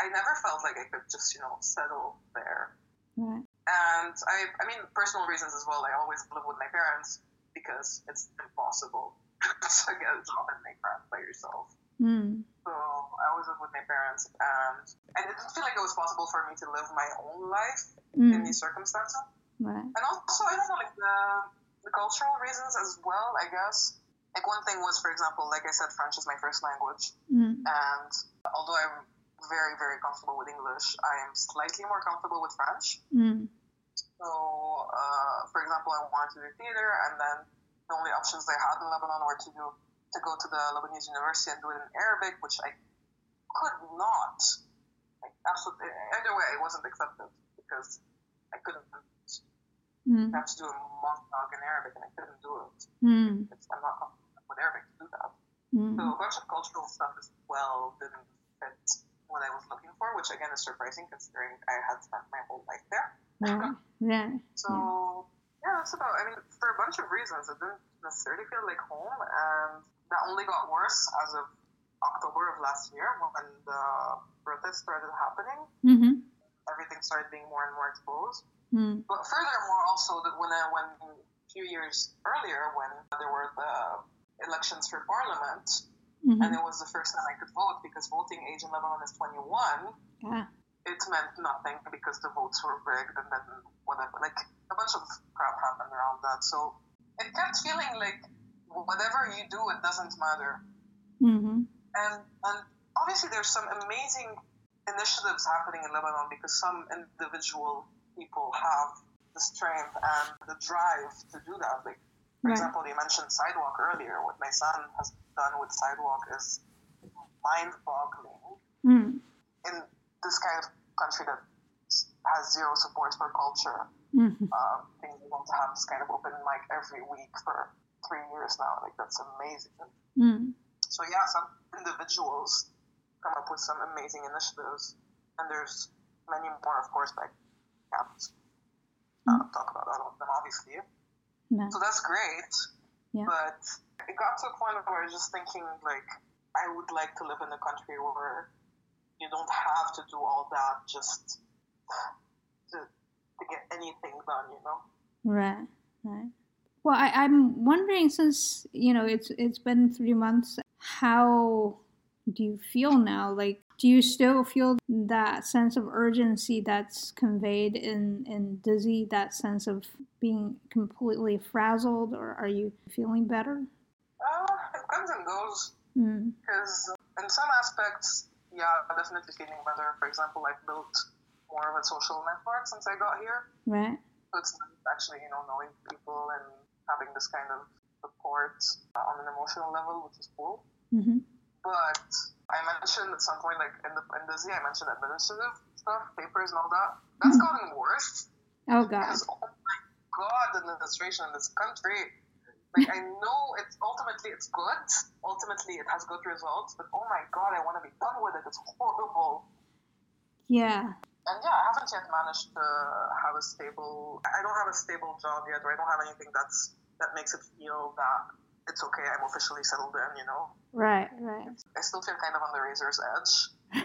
I never felt like I could just, you know, settle there. Right. And I, I mean, personal reasons as well. I always live with my parents because it's impossible to get a job and make friends by yourself. Mm. So I always live with my parents, and and it didn't feel like it was possible for me to live my own life mm. in these circumstances. Right. And also, I don't know, like the the cultural reasons as well, I guess. Like one thing was, for example, like I said, French is my first language, mm. and although I'm very, very comfortable with English, I am slightly more comfortable with French. Mm. So, uh, for example, I wanted to do theater, and then the only options I had in Lebanon were to do to go to the Lebanese university and do it in Arabic, which I could not. Like, absolutely, either way, I wasn't accepted because I couldn't Mm. I have to do a monologue in Arabic, and I couldn't do it. Mm. I'm not comfortable with Arabic to do that. Mm. So a bunch of cultural stuff as well didn't fit what I was looking for, which again is surprising considering I had spent my whole life there.
Yeah. yeah.
So yeah. yeah, that's about. I mean, for a bunch of reasons, it didn't necessarily feel like home, and that only got worse as of October of last year when the protests started happening. Mm-hmm. Everything started being more and more exposed. Mm. But furthermore, also that when I, when a few years earlier, when there were the elections for parliament, mm-hmm. and it was the first time I could vote because voting age in Lebanon is 21. Yeah. It meant nothing because the votes were rigged and then whatever. Like a bunch of crap happened around that. So it kept feeling like whatever you do, it doesn't matter. Mm-hmm. And and obviously there's some amazing initiatives happening in Lebanon because some individual people have the strength and the drive to do that. Like, for right. example, you mentioned sidewalk earlier. What my son has done with sidewalk is mind-boggling. Mm. In this kind of country that has zero support for culture, mm-hmm. uh, being able to have this kind of open mic every week for three years now, like that's amazing. Mm. So yeah, some individuals come up with some amazing initiatives, and there's many more, of course, like can't uh, talk about all of them, obviously. No. So that's great. Yeah. But it got to a point where I was just thinking, like, I would like to live in a country where you don't have to do all that just to, to get anything done, you know?
Right, right. Well, I, am wondering since you know it's it's been three months, how do you feel now? Like, do you still feel that sense of urgency that's conveyed in in Dizzy? That sense of being completely frazzled, or are you feeling better?
Uh, it comes and goes. Because mm. in some aspects, yeah, I'm definitely feeling better. For example, I've built more of a social network since I got here.
Right.
So it's actually, you know, knowing people and having this kind of support uh, on an emotional level, which is cool.
Mm-hmm.
But I mentioned at some point, like in the in the Z, I mentioned administrative stuff, papers, and all that. That's mm-hmm. gotten worse.
Oh god.
Because, oh my god, the administration in this country. Like I know it's ultimately it's good. Ultimately, it has good results. But oh my god, I want to be done with it. It's horrible.
Yeah.
And yeah, I haven't yet managed to have a stable. I don't have a stable job yet, or I don't have anything that's that makes it feel that it's okay. I'm officially settled in, you know.
Right, right.
I still feel kind of on the razor's edge.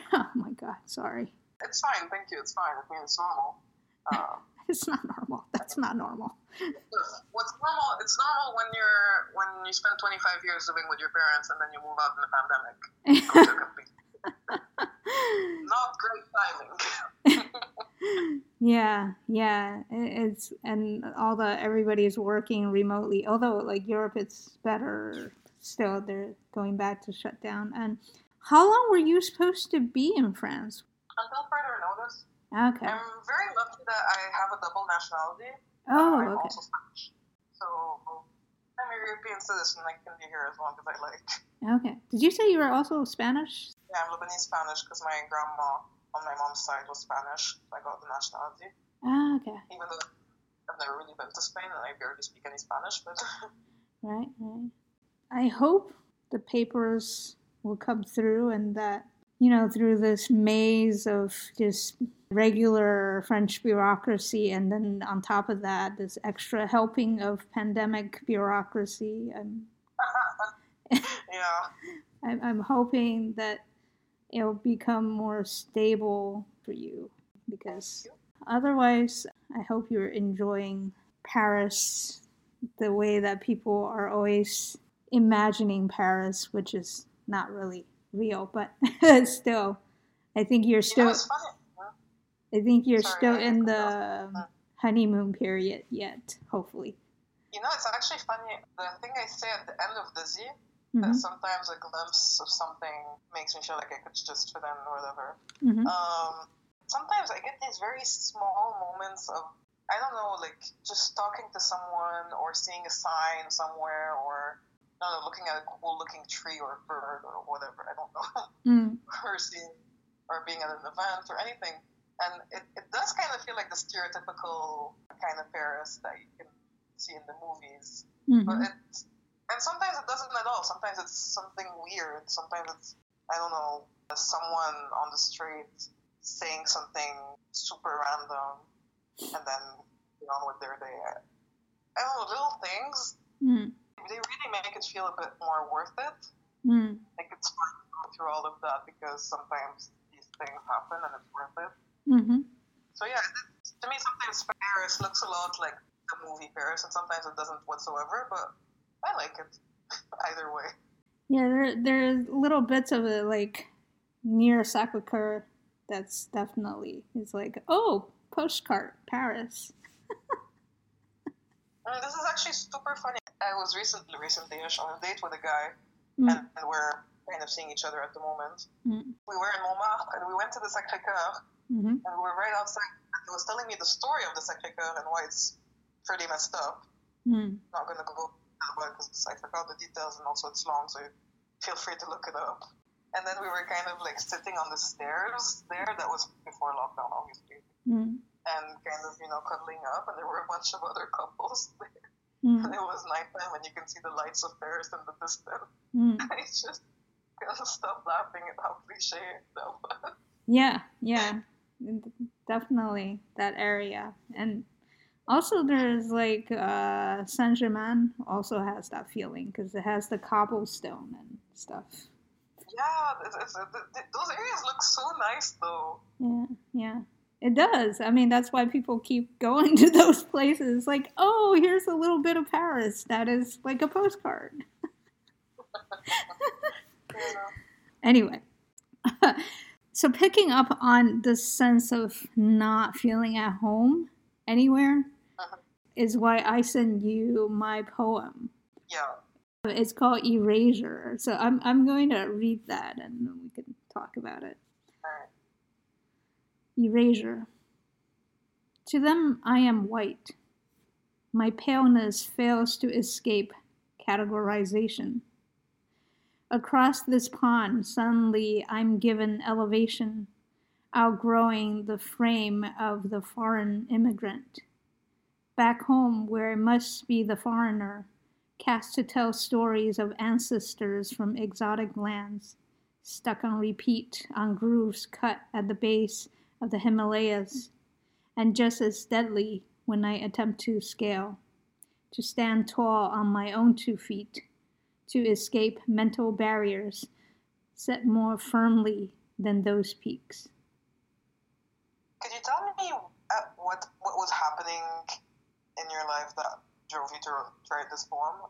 oh my god, sorry.
It's fine, thank you. It's fine. I mean, it's normal. Uh,
it's not normal. That's not normal.
What's normal? It's normal when you're when you spend 25 years living with your parents and then you move out in the pandemic. not great timing.
Yeah, yeah, it's and all the everybody is working remotely. Although like Europe, it's better still. They're going back to shut down. And how long were you supposed to be in France?
Until further notice.
Okay.
I'm very lucky that I have a double nationality.
Oh,
I'm
okay.
also Spanish, so I'm a European citizen. I can be here as long as I like.
Okay. Did you say you were also Spanish?
Yeah, I'm Lebanese Spanish because my grandma on my mom's side was Spanish. So I got the nationality.
Ah, okay.
Even though I've never really been to Spain and I barely speak any Spanish, but.
right, right. I hope the papers will come through and that, you know, through this maze of just regular French bureaucracy and then on top of that, this extra helping of pandemic bureaucracy. I'm,
yeah.
I'm, I'm hoping that it'll become more stable for you because otherwise i hope you're enjoying paris the way that people are always imagining paris which is not really real but still i think you're still
you know,
i think you're
Sorry,
still in the
mm.
honeymoon period yet hopefully.
You know it's actually funny. The thing i say at the end of the z
Mm-hmm.
sometimes a glimpse of something makes me feel like I could just fit in or whatever.
Mm-hmm.
Um, sometimes I get these very small moments of I don't know, like just talking to someone or seeing a sign somewhere or I don't know, looking at a cool looking tree or bird or whatever, I don't know.
mm.
or seeing or being at an event or anything. And it, it does kind of feel like the stereotypical kind of Paris that you can see in the movies.
Mm-hmm.
But it's and sometimes it doesn't at all. Sometimes it's something weird. Sometimes it's I don't know, someone on the street saying something super random, and then get on with their day. I don't know, little things.
Mm.
They really make it feel a bit more worth it.
Mm.
Like it's fun to go through all of that because sometimes these things happen and it's worth it.
Mm-hmm.
So yeah, to me sometimes Paris looks a lot like the movie Paris, and sometimes it doesn't whatsoever. But I like it either way.
Yeah, there there's little bits of it like near Sacre that's definitely it's like oh postcard Paris.
uh, this is actually super funny. I was recently recently on a date with a guy,
mm.
and, and, we're kind of seeing each other at the moment.
Mm.
We were in Montmartre, and we went to the Sacré Coeur,
mm-hmm.
and we were right outside. And he was telling me the story of the Sacré Coeur and why it's pretty messed up.
Mm.
Not gonna go because I forgot the details and also it's long, so feel free to look it up. And then we were kind of like sitting on the stairs there. That was before lockdown, obviously.
Mm.
And kind of, you know, cuddling up, and there were a bunch of other couples there.
Mm.
And it was nighttime, and you can see the lights of Paris in the distance.
Mm.
I just couldn't stop laughing at how cliche that was.
Yeah, yeah, definitely that area. And also, there's like uh, Saint Germain also has that feeling because it has the cobblestone and stuff.
Yeah, it's, it's, it, those areas look so nice though.
Yeah, yeah. It does. I mean, that's why people keep going to those places. Like, oh, here's a little bit of Paris that is like a postcard. anyway, so picking up on the sense of not feeling at home anywhere uh-huh. is why I send you my poem.
Yeah.
It's called Erasure. So I'm I'm going to read that and we can talk about it. Erasure. To them, I am white. My paleness fails to escape categorization. Across this pond, suddenly I'm given elevation, outgrowing the frame of the foreign immigrant. Back home, where it must be the foreigner, cast to tell stories of ancestors from exotic lands, stuck on repeat on grooves cut at the base of the Himalayas, and just as deadly when I attempt to scale, to stand tall on my own two feet, to escape mental barriers set more firmly than those peaks.
Could you tell me uh, what what was happening in your life that drove you to write this poem?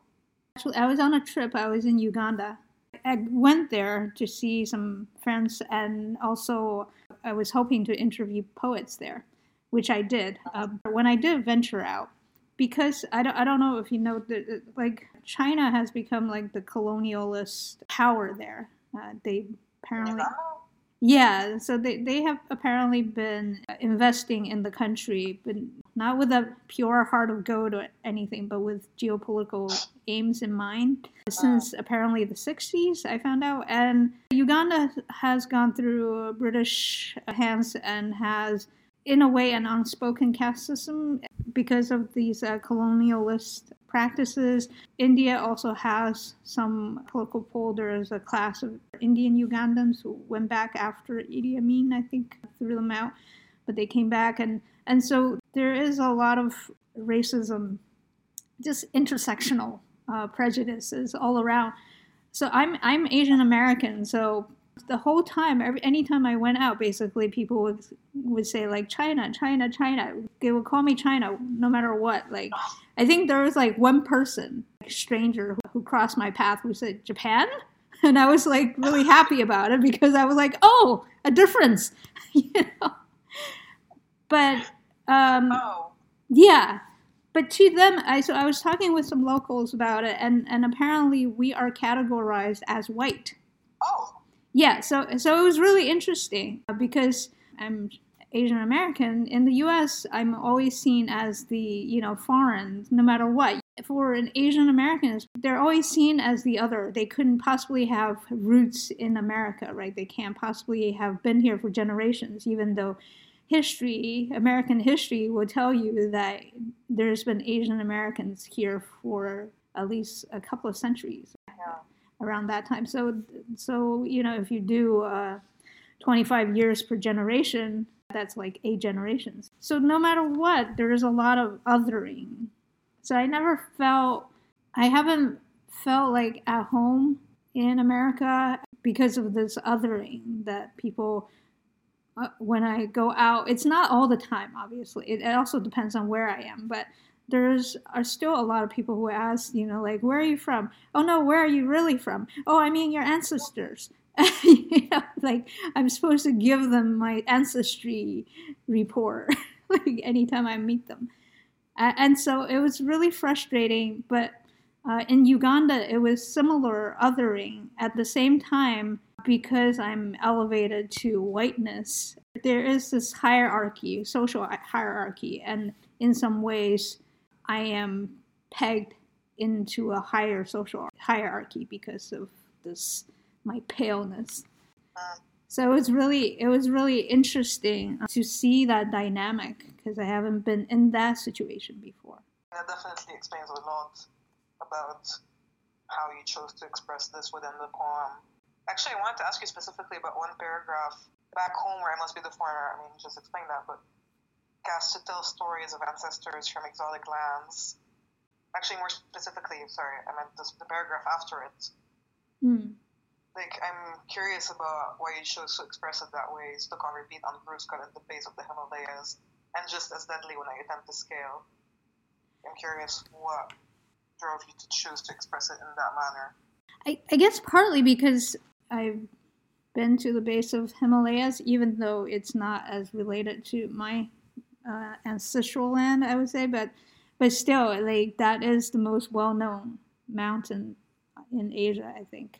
Actually, I was on a trip. I was in Uganda. I went there to see some friends, and also I was hoping to interview poets there, which I did. Um, when I did venture out, because I don't, I don't know if you know that like China has become like the colonialist power there. Uh, they apparently yeah, so they, they have apparently been investing in the country, but not with a pure heart of gold or anything, but with geopolitical aims in mind. Since apparently the 60s, I found out. And Uganda has gone through British hands and has, in a way, an unspoken caste system because of these uh, colonialist practices. India also has some political pull. There is a class of Indian Ugandans who went back after Idi Amin, I think, threw them out, but they came back. And, and so there is a lot of racism, just intersectional uh, prejudices all around. So I'm, I'm Asian American, so the whole time, every anytime I went out, basically people would would say like China, China, China. They would call me China no matter what. Like I think there was like one person, a stranger, who, who crossed my path who said Japan, and I was like really happy about it because I was like, oh, a difference, you know. But um, oh. yeah, but to them, I so I was talking with some locals about it, and and apparently we are categorized as white.
Oh.
Yeah, so so it was really interesting uh, because I'm Asian American, in the US, I'm always seen as the, you know, foreign, no matter what. For an Asian Americans, they're always seen as the other. They couldn't possibly have roots in America, right? They can't possibly have been here for generations, even though history, American history, will tell you that there's been Asian Americans here for at least a couple of centuries yeah. Around that time. So, so you know, if you do uh, 25 years per generation, that's like eight generations. So no matter what, there is a lot of othering. So I never felt, I haven't felt like at home in America because of this othering that people, uh, when I go out, it's not all the time, obviously. It, it also depends on where I am, but there's are still a lot of people who ask, you know, like, where are you from? Oh no, where are you really from? Oh, I mean your ancestors. you know, like I'm supposed to give them my ancestry report like anytime I meet them. And so it was really frustrating, but uh, in Uganda, it was similar othering at the same time because I'm elevated to whiteness. There is this hierarchy, social hierarchy, and in some ways, I am pegged into a higher social hierarchy because of this my paleness. So it was really it was really interesting uh, to see that dynamic because I haven't been in that situation before.
That definitely explains a lot about how you chose to express this within the poem. Actually, I wanted to ask you specifically about one paragraph back home where I must be the foreigner. I mean, just explain that, but cast to tell stories of ancestors from exotic lands. Actually, more specifically, sorry, I meant this, the paragraph after it.
Mm
like I'm curious about why you chose to express it that way. Stuck on repeat on grooves cut at the base of the Himalayas, and just as deadly when I attempt to scale. I'm curious what drove you to choose to express it in that manner.
I, I guess partly because I've been to the base of Himalayas, even though it's not as related to my uh, ancestral land, I would say, but but still, like that is the most well-known mountain in Asia, I think.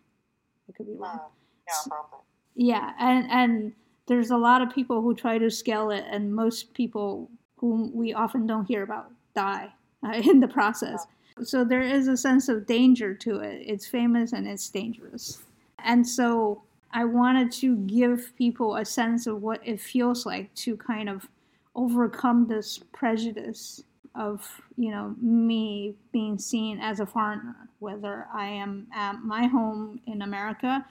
I could be wrong.
Mm, yeah, probably.
Yeah, and and there's a lot of people who try to scale it, and most people whom we often don't hear about die uh, in the process. So there is a sense of danger to it. It's famous and it's dangerous. And so I wanted to give people a sense of what it feels like to kind of overcome this prejudice of, you know, me being seen as a foreigner, whether I am at my home in America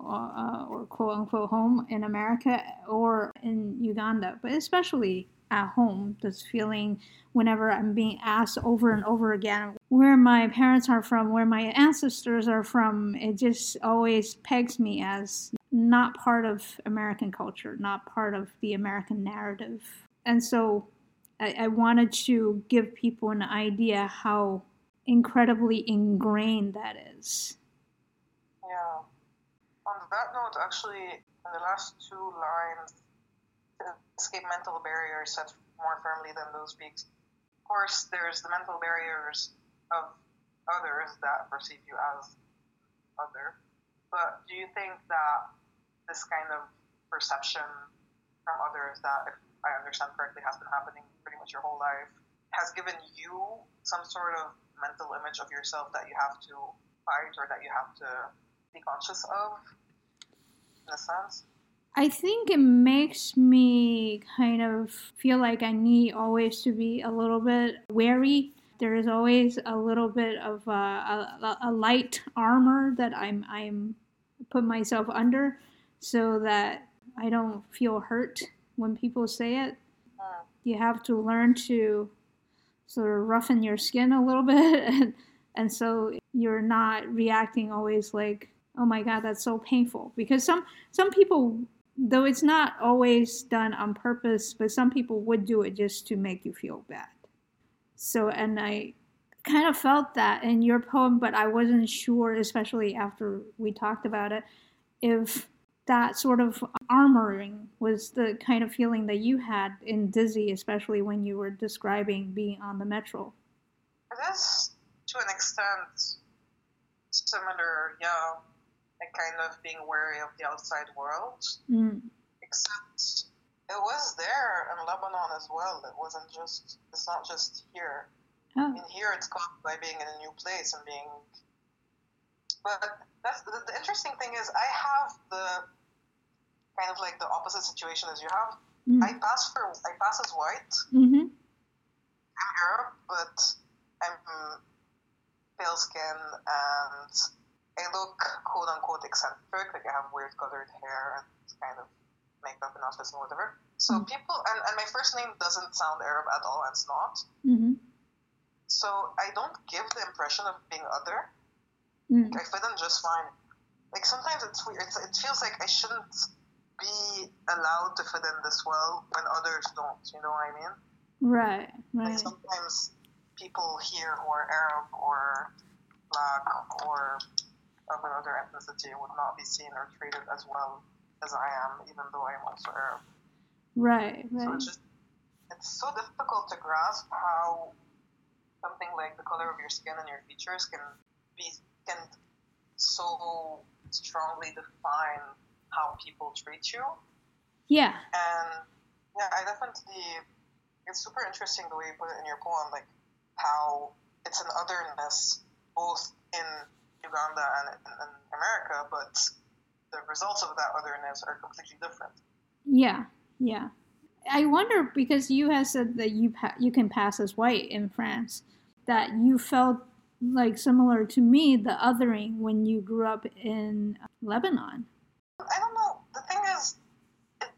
or, uh, or quote unquote home in America or in Uganda, but especially at home, this feeling whenever I'm being asked over and over again where my parents are from, where my ancestors are from, it just always pegs me as not part of American culture, not part of the American narrative. And so I, I wanted to give people an idea how incredibly ingrained that is.
Yeah. On that note, actually, in the last two lines, escape mental barriers set more firmly than those peaks. Of course, there's the mental barriers of others that perceive you as other. But do you think that this kind of perception from others that, I understand correctly, has been happening pretty much your whole life, has given you some sort of mental image of yourself that you have to fight or that you have to be conscious of, in a sense?
I think it makes me kind of feel like I need always to be a little bit wary. There is always a little bit of uh, a, a light armor that I'm I'm put myself under, so that I don't feel hurt when people say it. Uh. You have to learn to sort of roughen your skin a little bit, and and so you're not reacting always like, oh my god, that's so painful. Because some some people though it's not always done on purpose, but some people would do it just to make you feel bad. So, and I kind of felt that in your poem, but I wasn't sure, especially after we talked about it, if that sort of armoring was the kind of feeling that you had in Dizzy, especially when you were describing being on the metro.
It is, to an extent, similar, yeah and kind of being wary of the outside world.
Mm.
Except it was there in Lebanon as well. It wasn't just, it's not just here.
Oh.
In here, it's caused by being in a new place and being. But that's the, the interesting thing is, I have the kind of like the opposite situation as you have. Mm. I pass for I pass as white.
Mm-hmm.
I'm Arab, but I'm pale skin and I look quote unquote eccentric, like I have weird colored hair and kind of makeup and outfits and whatever. So mm-hmm. people, and, and my first name doesn't sound Arab at all, and it's not.
Mm-hmm.
So I don't give the impression of being other.
Mm.
I fit in just fine. Like sometimes it's weird. It's, it feels like I shouldn't be allowed to fit in this well when others don't. You know what I mean?
Right.
Like
Right.
sometimes people here who are Arab or black or of another ethnicity would not be seen or treated as well as I am, even though I am also Arab.
Right, right.
So it's just it's so difficult to grasp how something like the color of your skin and your features can be can so strongly define how people treat you.
Yeah.
And yeah, I definitely it's super interesting the way you put it in your poem, like how it's an otherness both in Uganda and in America, but the results of that otherness are completely different.
Yeah, yeah. I wonder because you have said that you pa- you can pass as white in France, that you felt like similar to me the othering when you grew up in Lebanon.
I don't know. The thing is,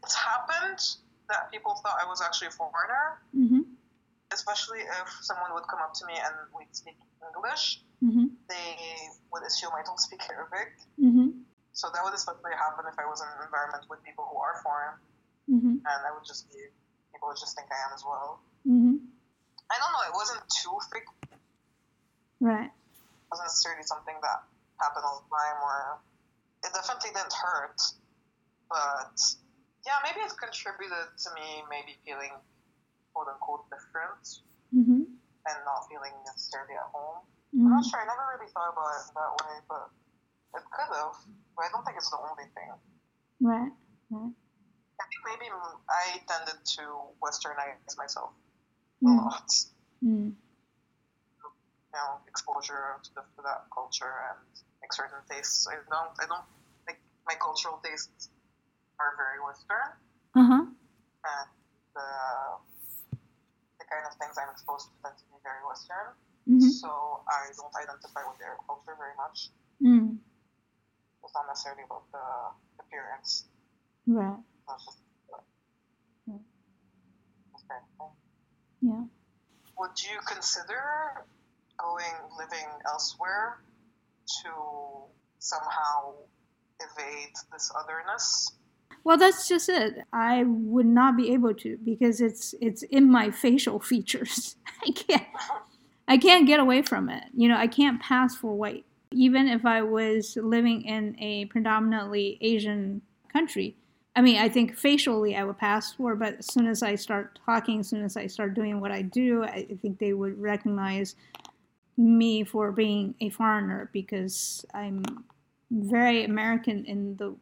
it's happened that people thought I was actually a foreigner,
mm-hmm.
especially if someone would come up to me and we'd speak English
mm-hmm.
they would assume I don't speak Arabic.
Mm-hmm.
So that would especially happen if I was in an environment with people who are foreign,
mm-hmm.
and I would just be people would just think I am as well.
Mm-hmm.
I don't know. It wasn't too frequent.
Right.
It wasn't necessarily something that happened all the time, or it definitely didn't hurt. But yeah, maybe it's contributed to me maybe feeling quote unquote different
mm-hmm.
and not feeling necessarily at home.
Mm-hmm.
I'm not sure. I never really thought about it that way, but it could have. But I don't think it's the only thing.
Right. Right.
I think maybe I tended to westernize myself
mm.
a lot.
Mm.
You know, exposure to, the, to that culture and like certain tastes. I don't. I don't like my cultural tastes are very Western.
Uh huh.
And the the kind of things I'm exposed to tend to be very Western.
Mm-hmm.
So I don't identify with their culture very much.
Mm.
It's not necessarily about the appearance.
Right.
Just, kind of.
Yeah.
Would you consider going living elsewhere to somehow evade this otherness?
Well, that's just it. I would not be able to because it's it's in my facial features. I can't I can't get away from it. You know, I can't pass for white. Even if I was living in a predominantly Asian country, I mean, I think facially I would pass for, but as soon as I start talking, as soon as I start doing what I do, I think they would recognize me for being a foreigner because I'm very American in the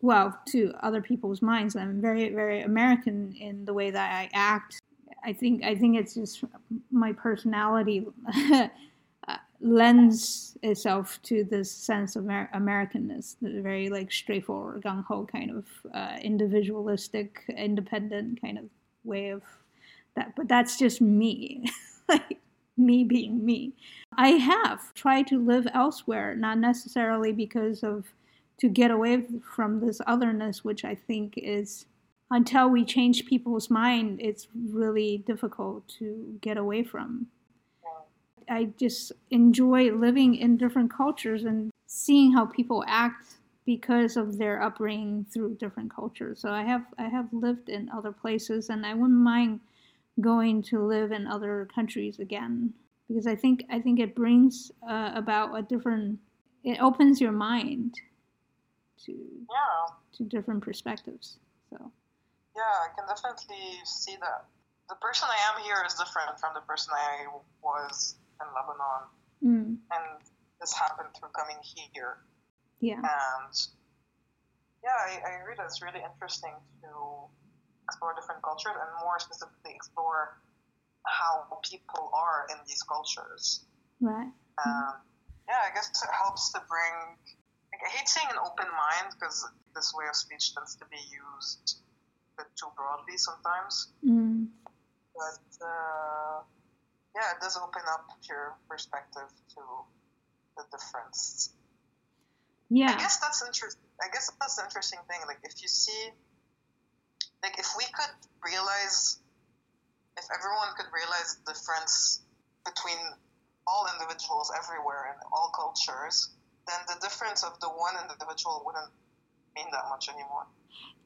well, to other people's minds, I'm very, very American in the way that I act. I think I think it's just my personality lends itself to this sense of Amer- Americanness, the very like straightforward, gung ho kind of uh, individualistic, independent kind of way of that. But that's just me, like me being me. I have tried to live elsewhere, not necessarily because of to get away from this otherness, which I think is until we change people's mind, it's really difficult to get away from. I just enjoy living in different cultures and seeing how people act because of their upbringing through different cultures. So I have I have lived in other places and I wouldn't mind going to live in other countries again because I think I think it brings uh, about a different it opens your mind to
Yeah.
to different perspectives. So
Yeah, I can definitely see that. The person I am here is different from the person I was in Lebanon.
mm,
And this happened through coming here.
yeah.
And yeah, I, I agree that it's really interesting to explore different cultures and more specifically explore how people are in these cultures.
Right.
Um, yeah, I guess it helps to bring. I hate saying an open mind because this way of speech tends to be used a bit too broadly sometimes.
Mm,
But uh, yeah, it does open up your perspective to the difference.
Yeah, I
guess that's interesting. I guess that's the interesting thing. Like, if you see, like, if we could realize, if everyone could realize the difference between all individuals everywhere and all cultures, then the difference of the one individual wouldn't mean that much anymore.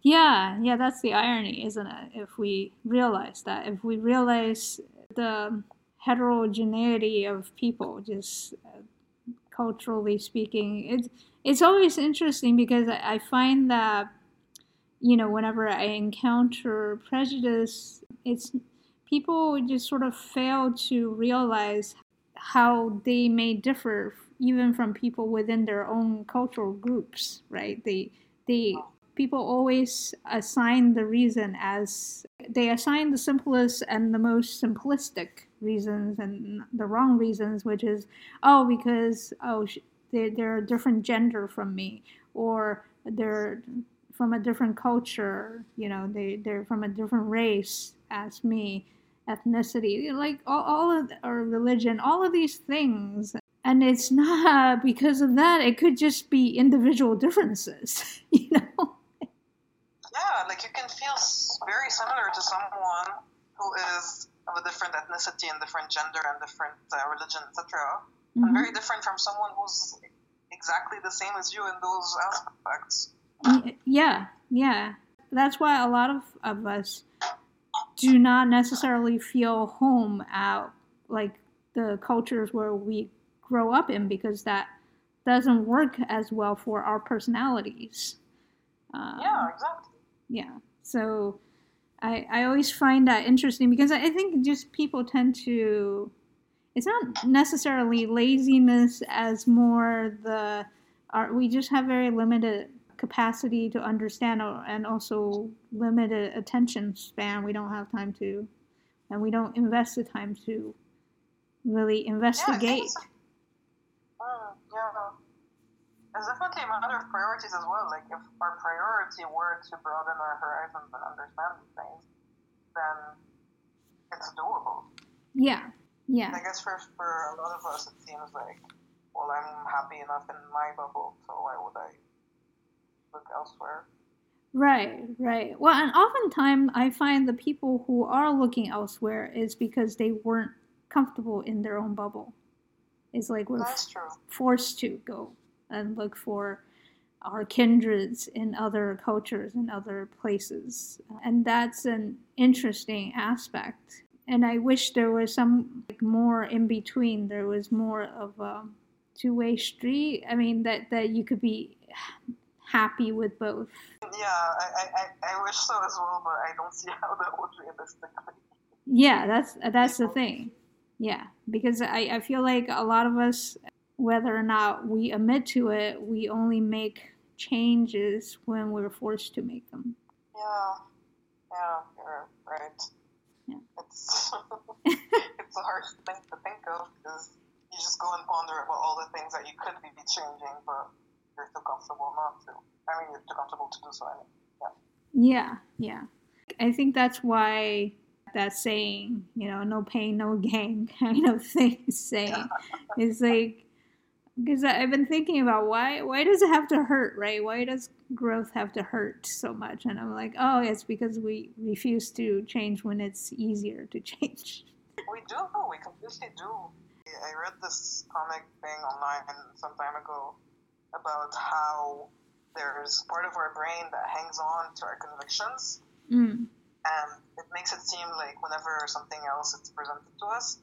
Yeah, yeah, that's the irony, isn't it? If we realize that, if we realize the heterogeneity of people, just uh, culturally speaking, it's it's always interesting because I I find that you know whenever I encounter prejudice, it's people just sort of fail to realize how they may differ even from people within their own cultural groups, right? They they people always assign the reason as they assign the simplest and the most simplistic reasons and the wrong reasons which is oh because oh they, they're a different gender from me or they're from a different culture you know they, they're from a different race as me ethnicity like all, all of or religion all of these things and it's not because of that it could just be individual differences you know
Yeah, like you can feel very similar to someone who is of a different ethnicity and different gender and different uh, religion, etc. And
Mhm.
very different from someone who's exactly the same as you in those aspects.
Yeah, yeah. That's why a lot of, of us do not necessarily feel home at like the cultures where we grow up in because that doesn't work as well for our personalities.
Um, yeah, exactly.
Yeah. So I, I always find that interesting because I think just people tend to it's not necessarily laziness as more the our, we just have very limited capacity to understand and also limited attention span we don't have time to and we don't invest the time to really investigate
yeah, uh, yeah. It's definitely a matter of priorities as well. Like if our priority were to broaden our horizons and understand things, then it's doable.
Yeah. Yeah.
I guess for for a lot of us it seems like, well I'm happy enough in my bubble, so why would I look elsewhere?
Right, right. Well, and oftentimes I find the people who are looking elsewhere is because they weren't comfortable in their own bubble. It's like we're forced to go and look for our kindreds in other cultures and other places. And that's an interesting aspect. And I wish there was some like, more in between. There was more of a two way street. I mean, that, that you could be happy with both.
Yeah, I, I, I wish so as well, but I don't see how that would realistically.
Yeah, that's that's the thing. Yeah, because I, I feel like a lot of us whether or not we admit to it, we only make changes when we're forced to make them.
Yeah, yeah, you're right. Yeah. It's, it's a hard thing to think of because you just go and ponder about all the things that you could be changing, but you're too comfortable not to. I mean, you're too comfortable to do so. I
mean, yeah. Yeah, yeah. I think that's why that saying, you know, no pain, no gain kind of thing saying is like because I've been thinking about why why does it have to hurt, right? Why does growth have to hurt so much? And I'm like, oh, it's because we refuse to change when it's easier to change.
We do. We completely do. I read this comic thing online some time ago about how there's part of our brain that hangs on to our convictions. Mm. And it makes it seem like whenever something else is presented to us,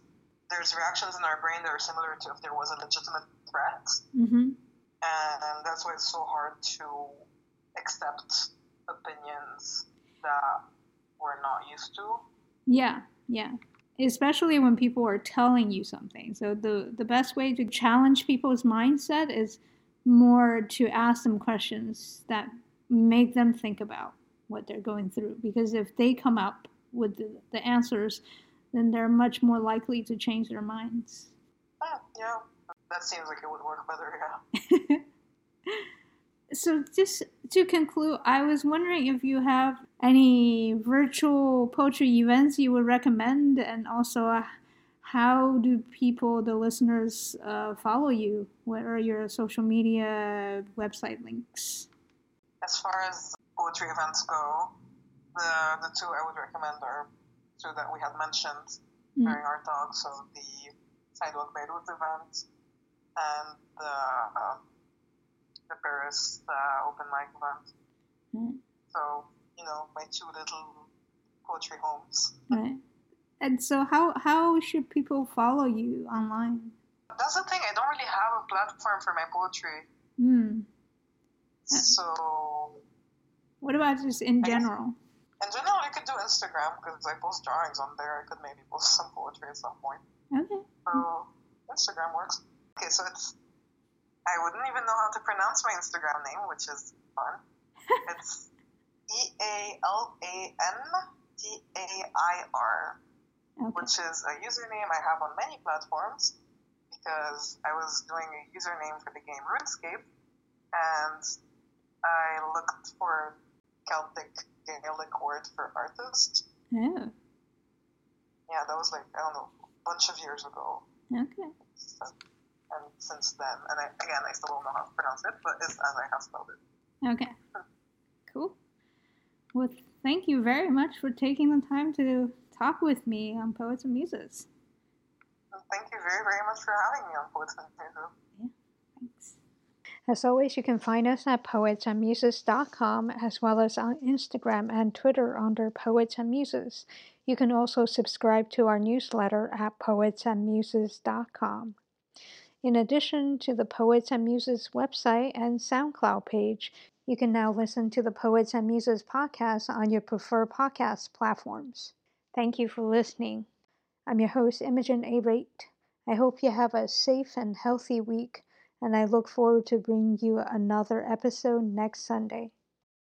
there's reactions in our brain that are similar to if there was a legitimate threat. Mm-hmm. And that's why it's so hard to accept opinions that we're not used to.
Yeah, yeah. Especially when people are telling you something. So the the best way to challenge people's mindset is more to ask them questions that make them think about what they're going through. Because if they come up with the, the answers then they're much more likely to change their minds.
Oh, yeah, that seems like it would work better,
yeah. so, just to conclude, I was wondering if you have any virtual poetry events you would recommend, and also uh, how do people, the listeners, uh, follow you? What are your social media website links?
As far as poetry events go, the, the two I would recommend are two that we had mentioned mm. during our talk, so the Sidewalk Beirut event and the, uh, the Paris uh, open mic event. Mm. So, you know, my two little poetry homes.
Right. And so, how, how should people follow you online?
That's the thing, I don't really have a platform for my poetry. Mm. So.
What about just in general?
In general, you could do Instagram because I post drawings on there. I could maybe post some poetry at some point.
Okay.
So Instagram works. Okay, so it's I wouldn't even know how to pronounce my Instagram name, which is fun. it's E A L A N T A I R, which is a username I have on many platforms because I was doing a username for the game RuneScape and I looked for Celtic Gaelic word for artist.
Yeah.
Yeah, that was like, I don't know, a bunch of years ago.
Okay.
So, and since then, and I, again, I still don't know how to pronounce it, but it's as I have spelled it.
Okay. Cool. Well, thank you very much for taking the time to talk with me on Poets and Muses.
thank you very, very much for having me on Poets and Muses.
Yeah, thanks. As always, you can find us at poetsandmuses.com as well as on Instagram and Twitter under Poets and Muses. You can also subscribe to our newsletter at poetsandmuses.com. In addition to the Poets and Muses website and SoundCloud page, you can now listen to the Poets and Muses podcast on your preferred podcast platforms. Thank you for listening. I'm your host, Imogen Arate. I hope you have a safe and healthy week, and I look forward to bringing you another episode next Sunday.